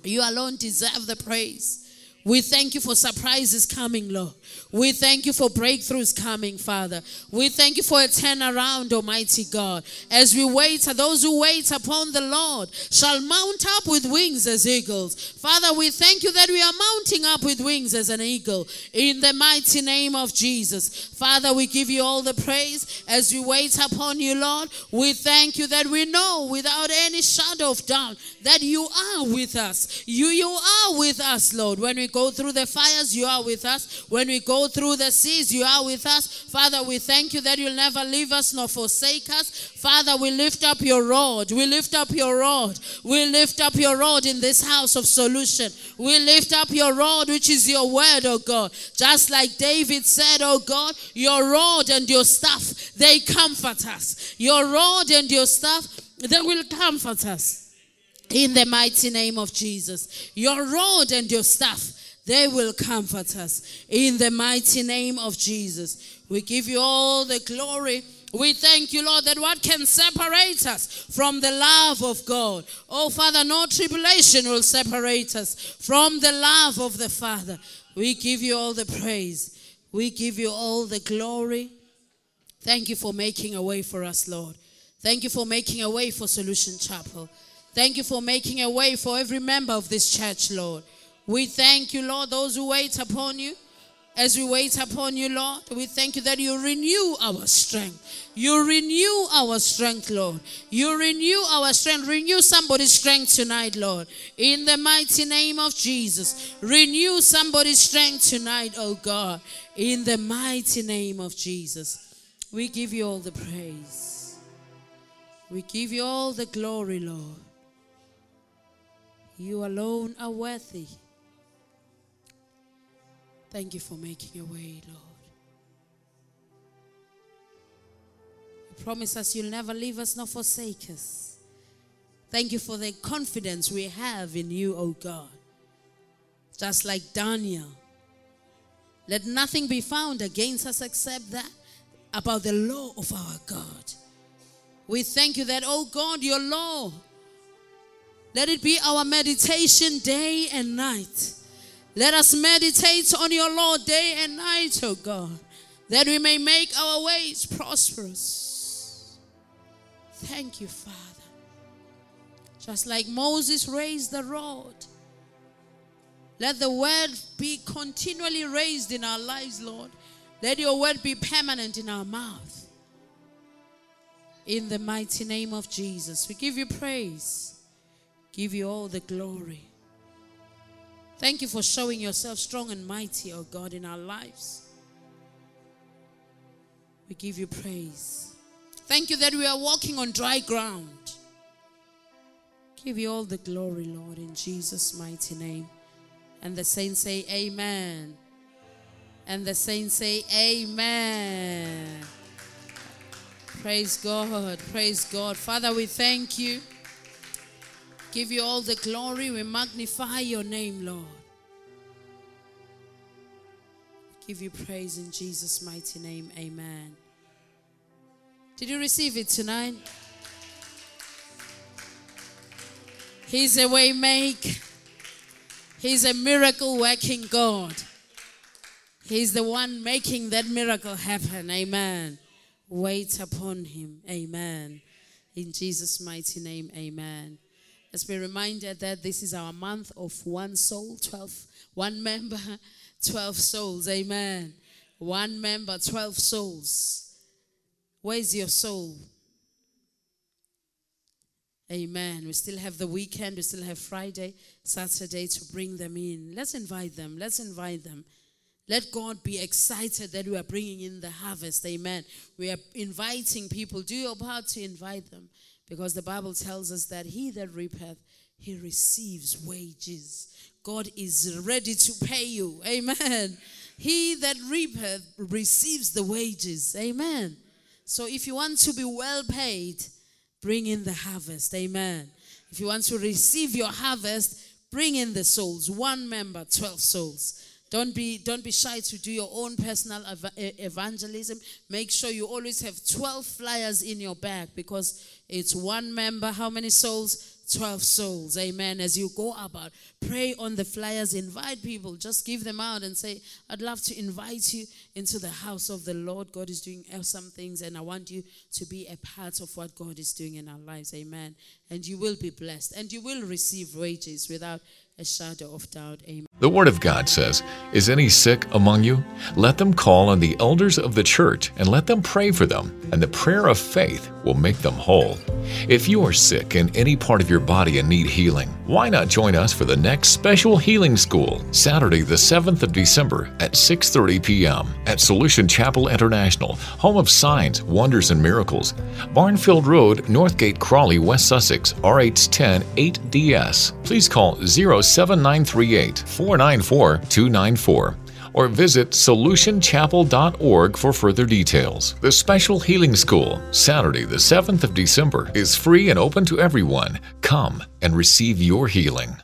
You alone deserve the praise. We thank you for surprises coming, Lord. We thank you for breakthroughs coming, Father. We thank you for a turnaround, Almighty God. As we wait, those who wait upon the Lord shall mount up with wings as eagles. Father, we thank you that we are mounting up with wings as an eagle in the mighty name of Jesus. Father, we give you all the praise as we wait upon you, Lord. We thank you that we know without any shadow of doubt that you are with us. You, you are with us, Lord. When we go through the fires, you are with us. When we go through the seas, you are with us. Father, we thank you that you'll never leave us nor forsake us. Father, we lift up your rod. We lift up your rod. We lift up your rod in this house of solution. We lift up your rod, which is your word, oh God. Just like David said, oh God, your rod and your staff, they comfort us. Your rod and your staff, they will comfort us. In the mighty name of Jesus. Your rod and your staff, they will comfort us. In the mighty name of Jesus. We give you all the glory. We thank you, Lord, that what can separate us from the love of God? Oh, Father, no tribulation will separate us from the love of the Father. We give you all the praise. We give you all the glory. Thank you for making a way for us, Lord. Thank you for making a way for Solution Chapel. Thank you for making a way for every member of this church, Lord. We thank you, Lord, those who wait upon you. As we wait upon you, Lord, we thank you that you renew our strength. You renew our strength, Lord. You renew our strength. Renew somebody's strength tonight, Lord. In the mighty name of Jesus. Renew somebody's strength tonight, oh God. In the mighty name of Jesus. We give you all the praise. We give you all the glory, Lord. You alone are worthy. Thank you for making a way, Lord. You promise us you'll never leave us nor forsake us. Thank you for the confidence we have in you, O God. Just like Daniel. Let nothing be found against us except that about the law of our God. We thank you that, oh God, your law, let it be our meditation day and night. Let us meditate on your law day and night, oh God, that we may make our ways prosperous. Thank you, Father. Just like Moses raised the rod, let the word be continually raised in our lives, Lord. Let your word be permanent in our mouth. In the mighty name of Jesus, we give you praise, give you all the glory. Thank you for showing yourself strong and mighty, oh God, in our lives. We give you praise. Thank you that we are walking on dry ground. Give you all the glory, Lord, in Jesus' mighty name. And the saints say, Amen. And the saints say, Amen. Praise God. Praise God. Father, we thank you. Give you all the glory. We magnify your name, Lord. Give you praise in Jesus' mighty name. Amen. Did you receive it tonight? He's a way make. He's a miracle working God. He's the one making that miracle happen. Amen. Wait upon him. Amen. In Jesus' mighty name, amen. Let's be reminded that this is our month of one soul, 12, one member, 12 souls. Amen. One member, 12 souls. Where's your soul? Amen. We still have the weekend, we still have Friday, Saturday to bring them in. Let's invite them. Let's invite them. Let God be excited that we are bringing in the harvest. Amen. We are inviting people. Do your part to invite them because the Bible tells us that he that reapeth, he receives wages. God is ready to pay you. Amen. He that reapeth receives the wages. Amen. So if you want to be well paid, bring in the harvest. Amen. If you want to receive your harvest, bring in the souls. One member, 12 souls. Don't be, don't be shy to do your own personal ev- evangelism. Make sure you always have 12 flyers in your bag because it's one member. How many souls? 12 souls. Amen. As you go about, pray on the flyers, invite people, just give them out and say, I'd love to invite you into the house of the Lord. God is doing awesome things, and I want you to be a part of what God is doing in our lives. Amen. And you will be blessed, and you will receive wages without a shadow of doubt. Amen. The Word of God says, Is any sick among you? Let them call on the elders of the church and let them pray for them, and the prayer of faith will make them whole. If you are sick in any part of your body and need healing, why not join us for the next special healing school, Saturday the 7th of December at 6:30 p.m. at Solution Chapel International, home of signs, wonders and miracles. Barnfield Road, Northgate, Crawley, West Sussex, RH10 8DS. Please call 07938 494 294 or visit solutionchapel.org for further details. The Special Healing School, Saturday, the 7th of December, is free and open to everyone. Come and receive your healing.